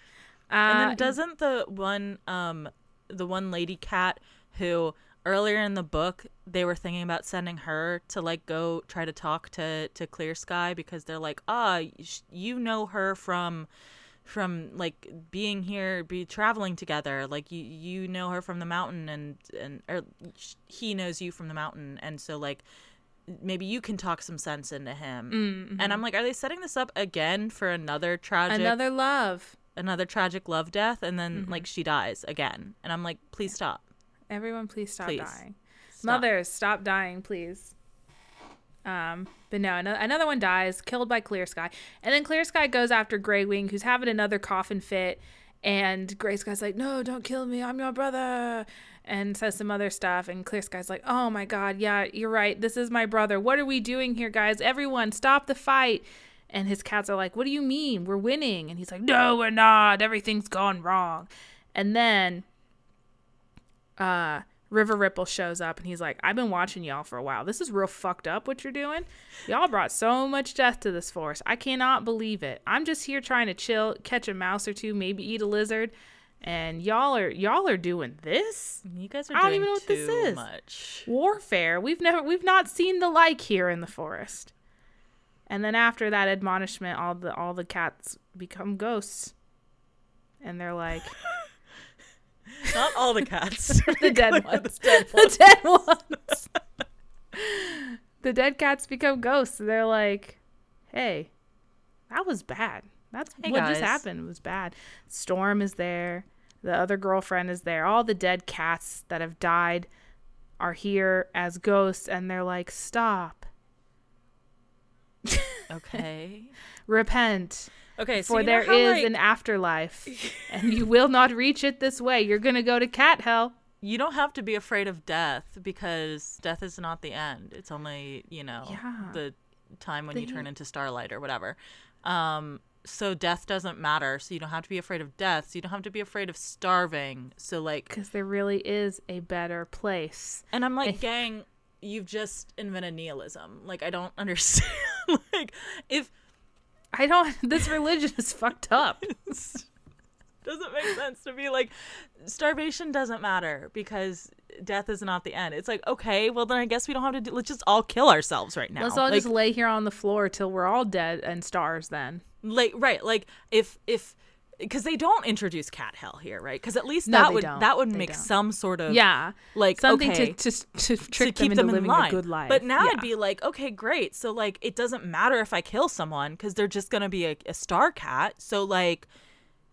A: And
B: Uh,
A: then doesn't the one um the one lady cat who earlier in the book they were thinking about sending her to like go try to talk to to Clear Sky because they're like ah sh- you know her from from like being here be traveling together like you you know her from the mountain and and or he knows you from the mountain and so like maybe you can talk some sense into him mm-hmm. and i'm like are they setting this up again for another tragic
B: another love.
A: another tragic love death and then mm-hmm. like she dies again and i'm like please stop
B: Everyone, please stop
A: Please.
B: dying.
A: Stop.
B: Mothers, stop dying, please. Um, but no, another, one dies, killed by Clear Sky, and then Clear Sky goes after Grey Wing, who's having another coffin fit, and Grey Sky's like, "No, don't kill me, I'm your brother," and says some other stuff, and Clear Sky's like, "Oh my God, yeah, you're right, this is my brother. What are we doing here, guys? Everyone, stop the fight!" And his cats are like, "What do you mean? We're winning?" And he's like, "No, we're not. Everything's gone wrong." And then uh River Ripple shows up and he's like, I've been watching y'all for a while. This is real fucked up what you're doing. Y'all brought so much death to this forest. I cannot believe it. I'm just here trying to chill, catch a mouse or two, maybe eat a lizard. And y'all are y'all are doing this?
A: you guys are
B: I don't even know what this is.
A: much
B: Warfare. We've never we've not seen the like here in the forest. And then after that admonishment, all the all the cats become ghosts. And they're like
A: not all the cats
B: the dead ones.
A: dead
B: the dead ones. the dead cats become ghosts. They're like, "Hey, that was bad. That's
A: Hey,
B: what
A: guys."
B: just happened. was bad." Storm is there. The other girlfriend is there. All the dead cats that have died are here as ghosts, and they're like, "Stop,
A: okay
B: repent."
A: Okay so
B: For there
A: how,
B: is
A: like,
B: an afterlife, and you will not reach it this way. You're gonna go to cat hell.
A: you don't have to be afraid of death because death is not the end. It's only, you know,
B: Yeah.
A: the time when you turn into starlight or whatever. Um, so death doesn't matter. So you don't have to be afraid of death. So you don't have to be afraid of starving. So like,
B: Because there really is a better place.
A: and I'm like, gang, you've just invented nihilism. Like I don't understand. like if
B: I don't. This religion is fucked up.
A: doesn't make sense to be like starvation doesn't matter because death is not the end. It's like okay, well then I guess we don't have to do. Let's just all kill ourselves right now.
B: Let's all
A: like,
B: just lay here on the floor till we're all dead and stars. Then
A: like right like if if because they don't introduce cat hell here right because at least
B: No,
A: that would
B: don't.
A: that would
B: They
A: make
B: don't.
A: some sort of
B: yeah,
A: like
B: something
A: okay,
B: to, to to trick
A: to keep
B: them
A: them
B: living
A: line
B: a good life.
A: but now
B: yeah.
A: it'd be like okay great so like it doesn't matter if i kill someone because they're just gonna be a, a star cat so like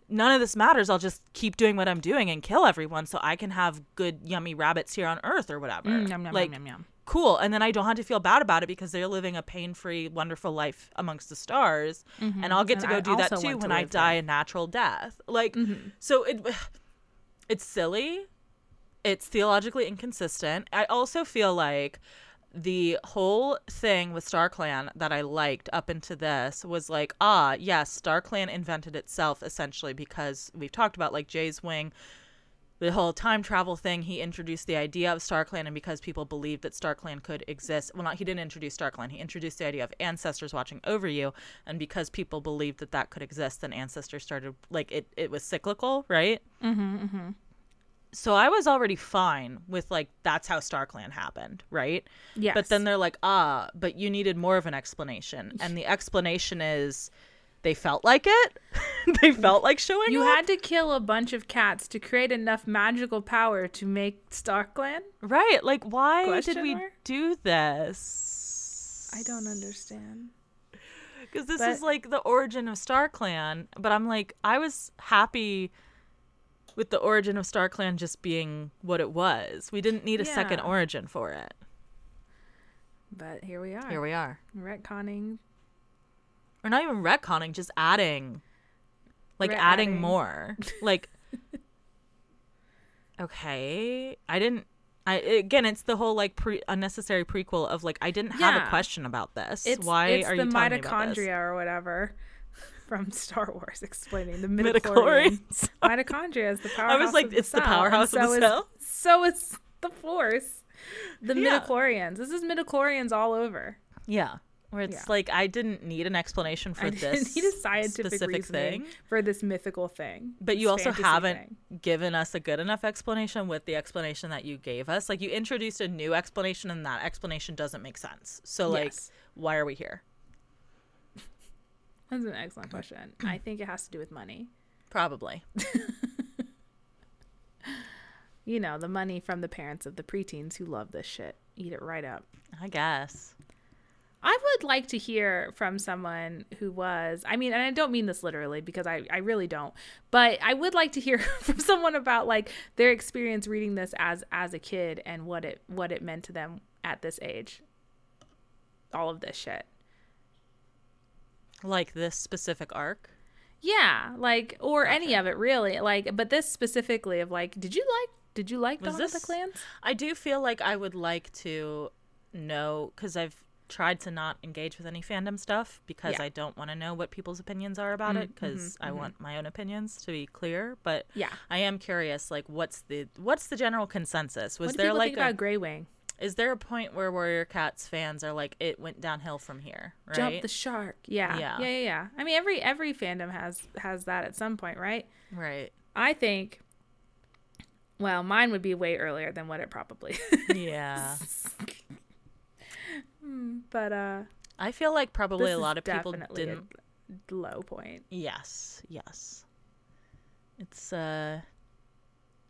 A: none of this matters i'll just keep doing what i'm doing and kill everyone so i can have good yummy rabbits here on earth or whatever
B: Mm, yum, yum,
A: like
B: yum, yum, yum.
A: Cool. And then i don't have to feel bad about it because they're living a pain-free wonderful life amongst the stars. And i'll get
B: Mm-hmm. And
A: to go
B: I
A: do that too
B: to
A: when i die
B: there.
A: a natural death. Like so it it's silly. It's theologically inconsistent. I also feel like the whole thing with Star Clan that I liked up into this was like, ah, yes, Star Clan invented itself essentially because we've talked about like Jay's Wing, the whole time travel thing. He introduced the idea of StarClan, and because people believed that StarClan could exist, well, not he didn't introduce StarClan. He introduced the idea of ancestors watching over you, and because people believed that that could exist, then ancestors started like it. It was cyclical, right? so I was already fine with like that's how StarClan happened, right?
B: Yes.
A: But then they're like, ah, but you needed more of an explanation, and the explanation is they felt like it. they felt like showing
B: you
A: up.
B: had to kill a bunch of cats to create enough magical power to make StarClan.
A: right. Like, why
B: Question
A: did we
B: mark?
A: do this?
B: I don't understand.
A: because this
B: But-
A: is like the origin of StarClan. But I'm like, I was happy with the origin of StarClan just being what it was. We didn't need a second origin for it.
B: But here we are.
A: Here we are.
B: retconning.
A: Or not even retconning, just adding, like adding
B: adding.
A: more. like, okay, I didn't. I again, it's the whole like pre unnecessary prequel of like I didn't have
B: Yeah.
A: a question about this.
B: It's
A: Why
B: it's
A: are
B: the
A: you telling me about this?
B: mitochondria or whatever. from Star Wars explaining the midichlorians. Mitochondria is the powerhouse.
A: I was like,
B: of the
A: it's the
B: and
A: powerhouse of
B: so
A: the
B: is-
A: cell?
B: So is the Force. The
A: Yeah.
B: midichlorians. This is midichlorians all over.
A: Yeah. Where it's
B: Yeah.
A: like I didn't need an explanation for
B: I
A: this
B: need a scientific
A: specific thing.
B: for this mythical thing.
A: But you also haven't
B: thing.
A: given us a good enough explanation with the explanation that you gave us. Like you introduced a new explanation and that explanation doesn't make sense. So like
B: Yes.
A: why are we here?
B: That's an excellent question. I think it has to do with money.
A: Probably.
B: You know, the money from the parents of the preteens who love this shit. Eat it right up.
A: I guess.
B: I would like to hear from someone who was, I mean, and I don't mean this literally because I, I really don't, but I would like to hear from someone about like their experience reading this as as a kid and what it what it meant to them at this age. All of this shit.
A: Like this specific arc.
B: Yeah, like or any of it really. Like but this specifically of like did you like did you like Dawn of the
A: this-
B: Clans?
A: I do feel like I would like to know because I've tried to not engage with any fandom stuff because
B: Yeah. Mm-hmm,
A: I don't want to know what people's opinions are about it because I want my own opinions to be clear. But
B: Yeah.
A: I am curious, like, what's the what's the general consensus? Was there like a,
B: Grey Wing?
A: is there a point where Warrior Cats fans are like it went downhill from here? Right?
B: Jump the shark. Yeah.
A: Yeah.
B: Yeah, yeah, yeah. I mean every every fandom has has that at some point, right?
A: right.
B: I think well, mine would be way earlier than what it probably.
A: Yeah.
B: But uh
A: I feel like probably a lot of people didn't.
B: low point.
A: Yes. Yes. It's uh.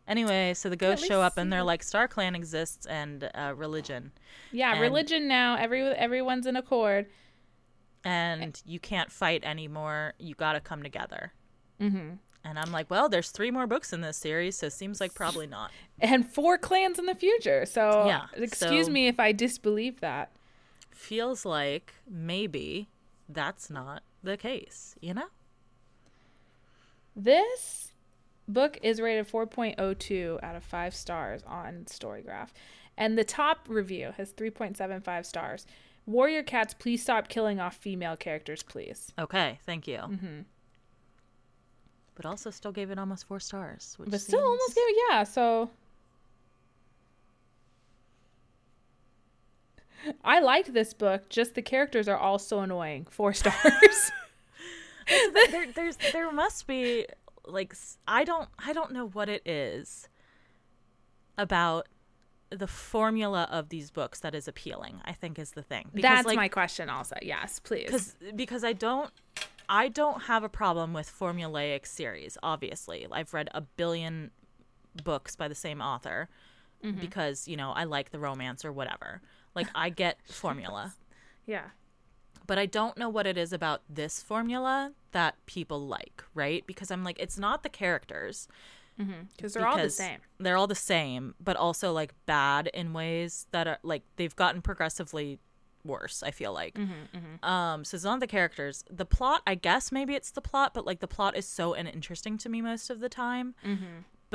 A: Anyway, so the ghosts show up and they're like, Star Clan exists and uh, religion,
B: Yeah,
A: And-
B: religion now, every everyone's in accord.
A: and you can't fight anymore. You got to come together.
B: Mhm.
A: And I'm like, well, there's three more books in this series, so it seems like probably not.
B: And four clans in the future. So
A: Yeah,
B: excuse
A: so-
B: me if I disbelieve that.
A: Feels like maybe that's not the case, you know?
B: This book is rated 4.02 out of 5 stars on Storygraph. And the top review has 3.75 stars. Warrior Cats, please stop killing off female characters, please.
A: Okay, thank you. Mm-hmm. But also still gave it almost four stars. Which
B: But still
A: seems-
B: almost gave it, yeah, so. I liked this book, just the characters are all so annoying. Four stars.
A: there, there's there must be like I don't I don't know what it is about the formula of these books that is appealing. I think is the thing.
B: That's
A: like,
B: my question, also. Yes, please.
A: because because I don't I don't have a problem with formulaic series. Obviously, I've read a billion books by the same author
B: Mm-hmm.
A: because you know I like the romance or whatever. Like I get formula,
B: Yeah.
A: but I don't know what it is about this formula that people like, right? Because I'm like, it's not the characters mm-hmm.
B: Because they're all the same.
A: They're all the same, but also like bad in ways that are like they've gotten progressively worse. I feel like. Mm-hmm, mm-hmm. Um, so it's not the characters. The plot, I guess maybe it's the plot, but like the plot is so uninteresting to me most of the time.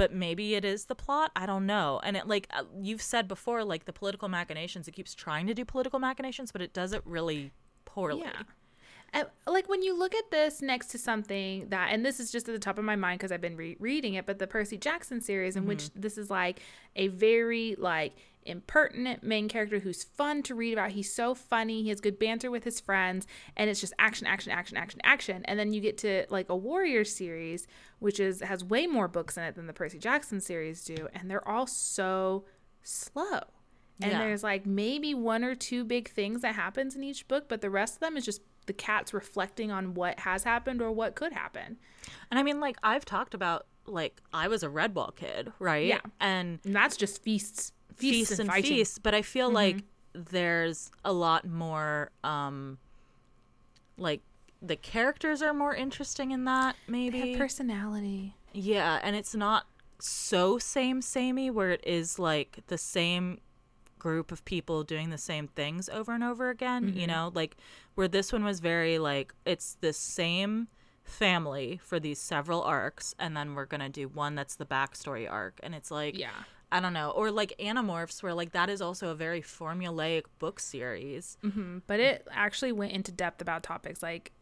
A: But maybe it is the plot. I don't know. And it like uh, you've said before, like the political machinations. It keeps trying to do political machinations, but it does it really poorly.
B: Yeah. And, like when you look at this next to something that, and this is just at the top of my mind because I've been re- reading it, but the Percy Jackson series, in which this is like a very like impertinent main character who's fun to read about. He's so funny. He has good banter with his friends, and it's just action, action, action, action, action. And then you get to like a warrior series, which is has way more books in it than the Percy Jackson series do, and they're all so slow. And
A: Yeah.
B: there's like maybe one or two big things that happens in each book, but the rest of them is just the cats reflecting on what has happened or what could happen.
A: And I mean, like I've talked about, like I was a Redwall kid, right?
B: Yeah.
A: And
B: And that's just feasts, feasts,
A: feasts
B: and,
A: and feasts but i feel like there's a lot more um like the characters are more interesting in that maybe
B: have personality.
A: yeah and it's not so same samey where it is like the same group of people doing the same things over and over again you know? Like where this one was very like it's the same family for these several arcs and then we're gonna do one that's the backstory arc and it's like
B: Yeah.
A: I don't know, or like Animorphs, where like that is also a very formulaic book series.
B: hmm But it actually went into depth about topics like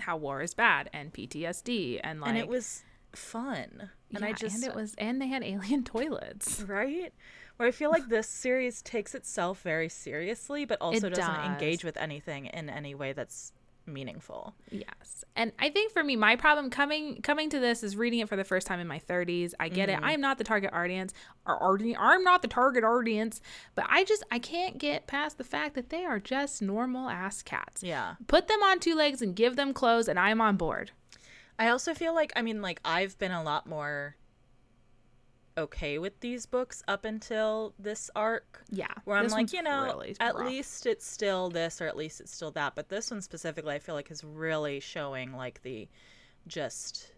B: how war is bad and PTSD and like
A: and it was fun. And I
B: yeah,
A: just
B: and it was and they had alien toilets.
A: right where I feel like this series takes itself very seriously, but also doesn't
B: does.
A: engage with anything in any way that's meaningful.
B: Yes. And I think for me my problem coming coming to this is reading it for the first time in my 30s. I get
A: Mm-hmm.
B: it. I am not the target audience or audience. I'm not the target audience, but I just I can't get past the fact that they are just normal ass cats.
A: Yeah.
B: Put them on two legs and give them clothes and I'm on board.
A: I also feel like I mean like I've been a lot more okay with these books up until this arc
B: Yeah.
A: where I'm like, you know,
B: really
A: at
B: rough.
A: least it's still this or at least it's still that. But this one specifically I feel like is really showing like the just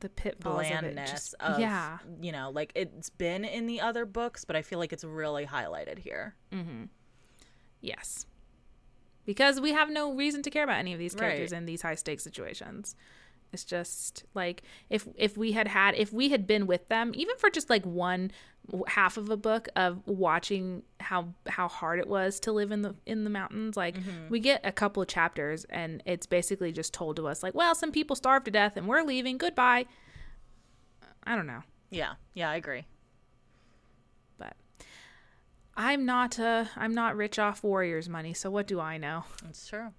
B: the pitfalls of
A: blandness
B: just
A: of,
B: yeah.
A: you know, like it's been in the other books, but I feel like it's really highlighted here. Mm-hmm.
B: Yes. Because we have no reason to care about any of these characters
A: Right.
B: in these high stakes situations. It's just like if if we had had if we had been with them even for just like one half of a book of watching how how hard it was to live in the in the mountains like we get a couple of chapters and it's basically just told to us like well some people starved to death and we're leaving goodbye. I don't know.
A: Yeah. Yeah, I agree.
B: but I'm not uh I'm not rich off warriors money, so what do I know?
A: It's true.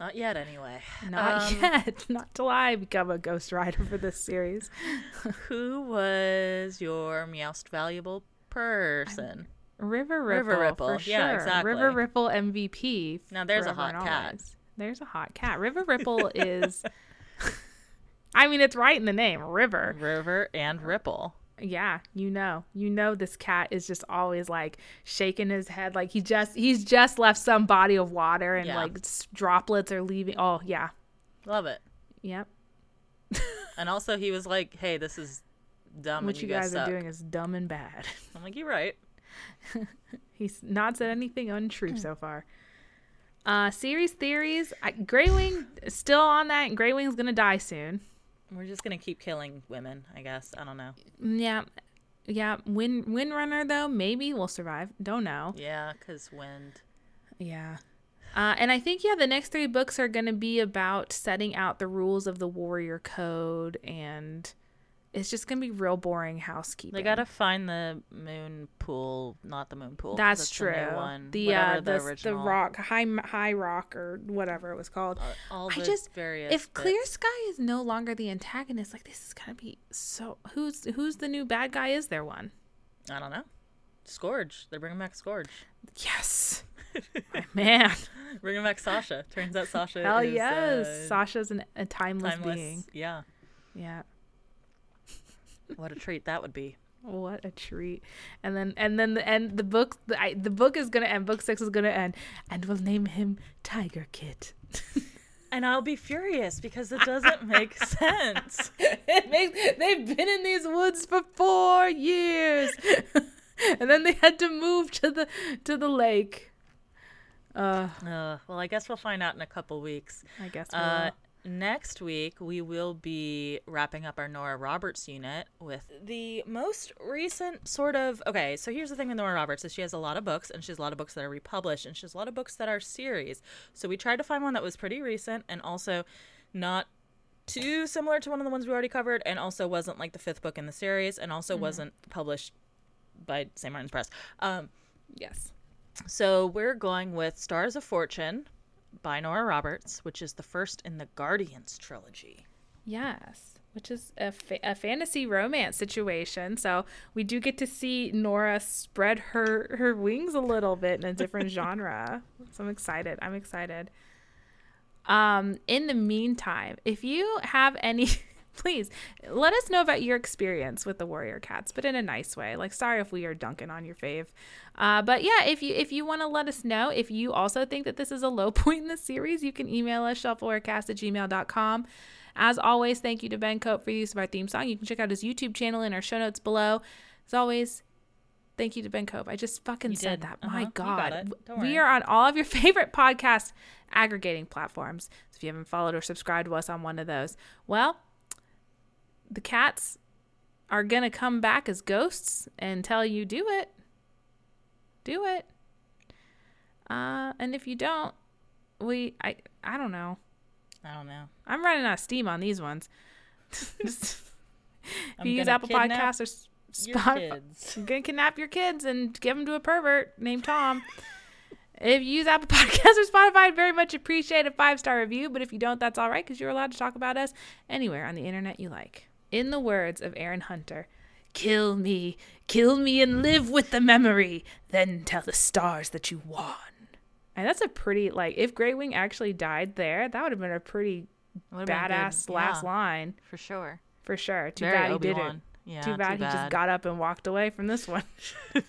A: Not yet, anyway.
B: Not
A: Um,
B: yet. Not till I become a ghost rider for this series.
A: Who was your most valuable person?
B: River Ripple.
A: River Ripple,
B: For
A: yeah,
B: sure.
A: exactly.
B: River Ripple MVP.
A: Now, there's a hot cat.
B: always. There's a hot cat. River Ripple is I mean it's right in the name, River.
A: River and Ripple.
B: Yeah, you know. You know this cat is just always like shaking his head like he just he's just left some body of water and
A: Yeah.
B: like droplets are leaving. Oh, yeah.
A: Love it.
B: Yep.
A: And also, he was like, "Hey, this is dumb.
B: what you
A: you
B: guys
A: suck.
B: are doing is dumb and bad.
A: I'm like, "You're right."
B: He's not said anything untrue
A: Hmm.
B: so far. Uh, series theories. I, is still on that, and Greywing's gonna die soon.
A: We're just gonna keep killing women, I guess. I don't know.
B: Yeah, yeah. Wind Windrunner though, maybe will survive. Don't know.
A: Yeah, cause wind.
B: Yeah. Uh, and I think yeah, the next three books are gonna be about setting out the rules of the warrior code, and it's just gonna be real boring housekeeping.
A: They gotta find the moon pool, not the moon pool.
B: That's,
A: the
B: true.
A: new one.
B: The uh,
A: the,
B: the the rock high high rock or whatever it was called.
A: uh, all
B: I
A: the
B: just-
A: various.
B: if Clear. Sky is no longer the antagonist, like this is gonna be so. Who's who's the new bad guy? Is there one?
A: I don't know. Scourge. They're bringing back Scourge.
B: Yes, My man.
A: bringing back Sasha. Turns out Sasha.
B: Hell
A: is,
B: yes,
A: uh,
B: Sasha's an, a timeless,
A: timeless.
B: being.
A: Yeah.
B: Yeah,
A: What a treat that would be.
B: what a treat. And then and then the end. The book the, I, the book is gonna end. Book six is gonna end, and we'll name him Tiger Kid.
A: And I'll be furious because it doesn't make sense.
B: it makes they've been in these woods for four years and then they had to move to the to the lake uh
A: Uh, well, I guess we'll find out in a couple weeks.
B: i guess we'll,
A: Uh, next week, we will be wrapping up our Nora Roberts unit with the most recent sort of. Okay, so here's the thing with Nora Roberts: is she has a lot of books, and she has a lot of books that are republished, and she has a lot of books that are series. So we tried to find one that was pretty recent and also not too similar to one of the ones we already covered, and also wasn't like the fifth book in the series, and also wasn't published by St. Martin's Press. Um,
B: yes
A: so we're going with Stars of Fortune by Nora Roberts, which is the first in the Guardians trilogy.
B: yes which is a, fa- a fantasy romance situation. So we do get to see nora spread her her wings a little bit in a different genre. So i'm excited i'm excited. Um in the meantime if you have any please let us know about your experience with the warrior cats but in a nice way. Like sorry if we are dunking on your fave. Uh, but yeah if you if you want to let us know if you also think that this is a low point in the series you can email us shelfawarecast at gmail.com as always thank you to ben cope for the use of our theme song. You can check out his youtube channel in our show notes below. As always thank you to ben cope. I just fucking
A: You
B: said
A: did.
B: that.
A: Uh-huh.
B: my god. we are on all of your favorite podcast aggregating platforms. So if you haven't followed or subscribed to us on one of those well the cats are gonna come back as ghosts and tell you do it do it uh and if you don't we i i don't know
A: I don't know.
B: I'm running out of steam on these ones. Just- if you use Apple Podcasts or Spotify. I'm gonna kidnap your kids and give them to a pervert named Tom. if you use Apple Podcasts or Spotify, I'd very much appreciate a five star review. But if you don't, that's all right because you're allowed to talk about us anywhere on the internet you like. In the words of Erin Hunter, kill me, kill me, and live with the memory. Then tell the stars that you won. And that's a pretty like if Grey Wing actually died there, that would have been a pretty
A: Would've
B: badass last
A: Yeah,
B: line
A: for sure.
B: for sure. Too
A: Very
B: bad he
A: Obi-Wan.
B: didn't.
A: Yeah,
B: too bad he just got up and walked away from this one.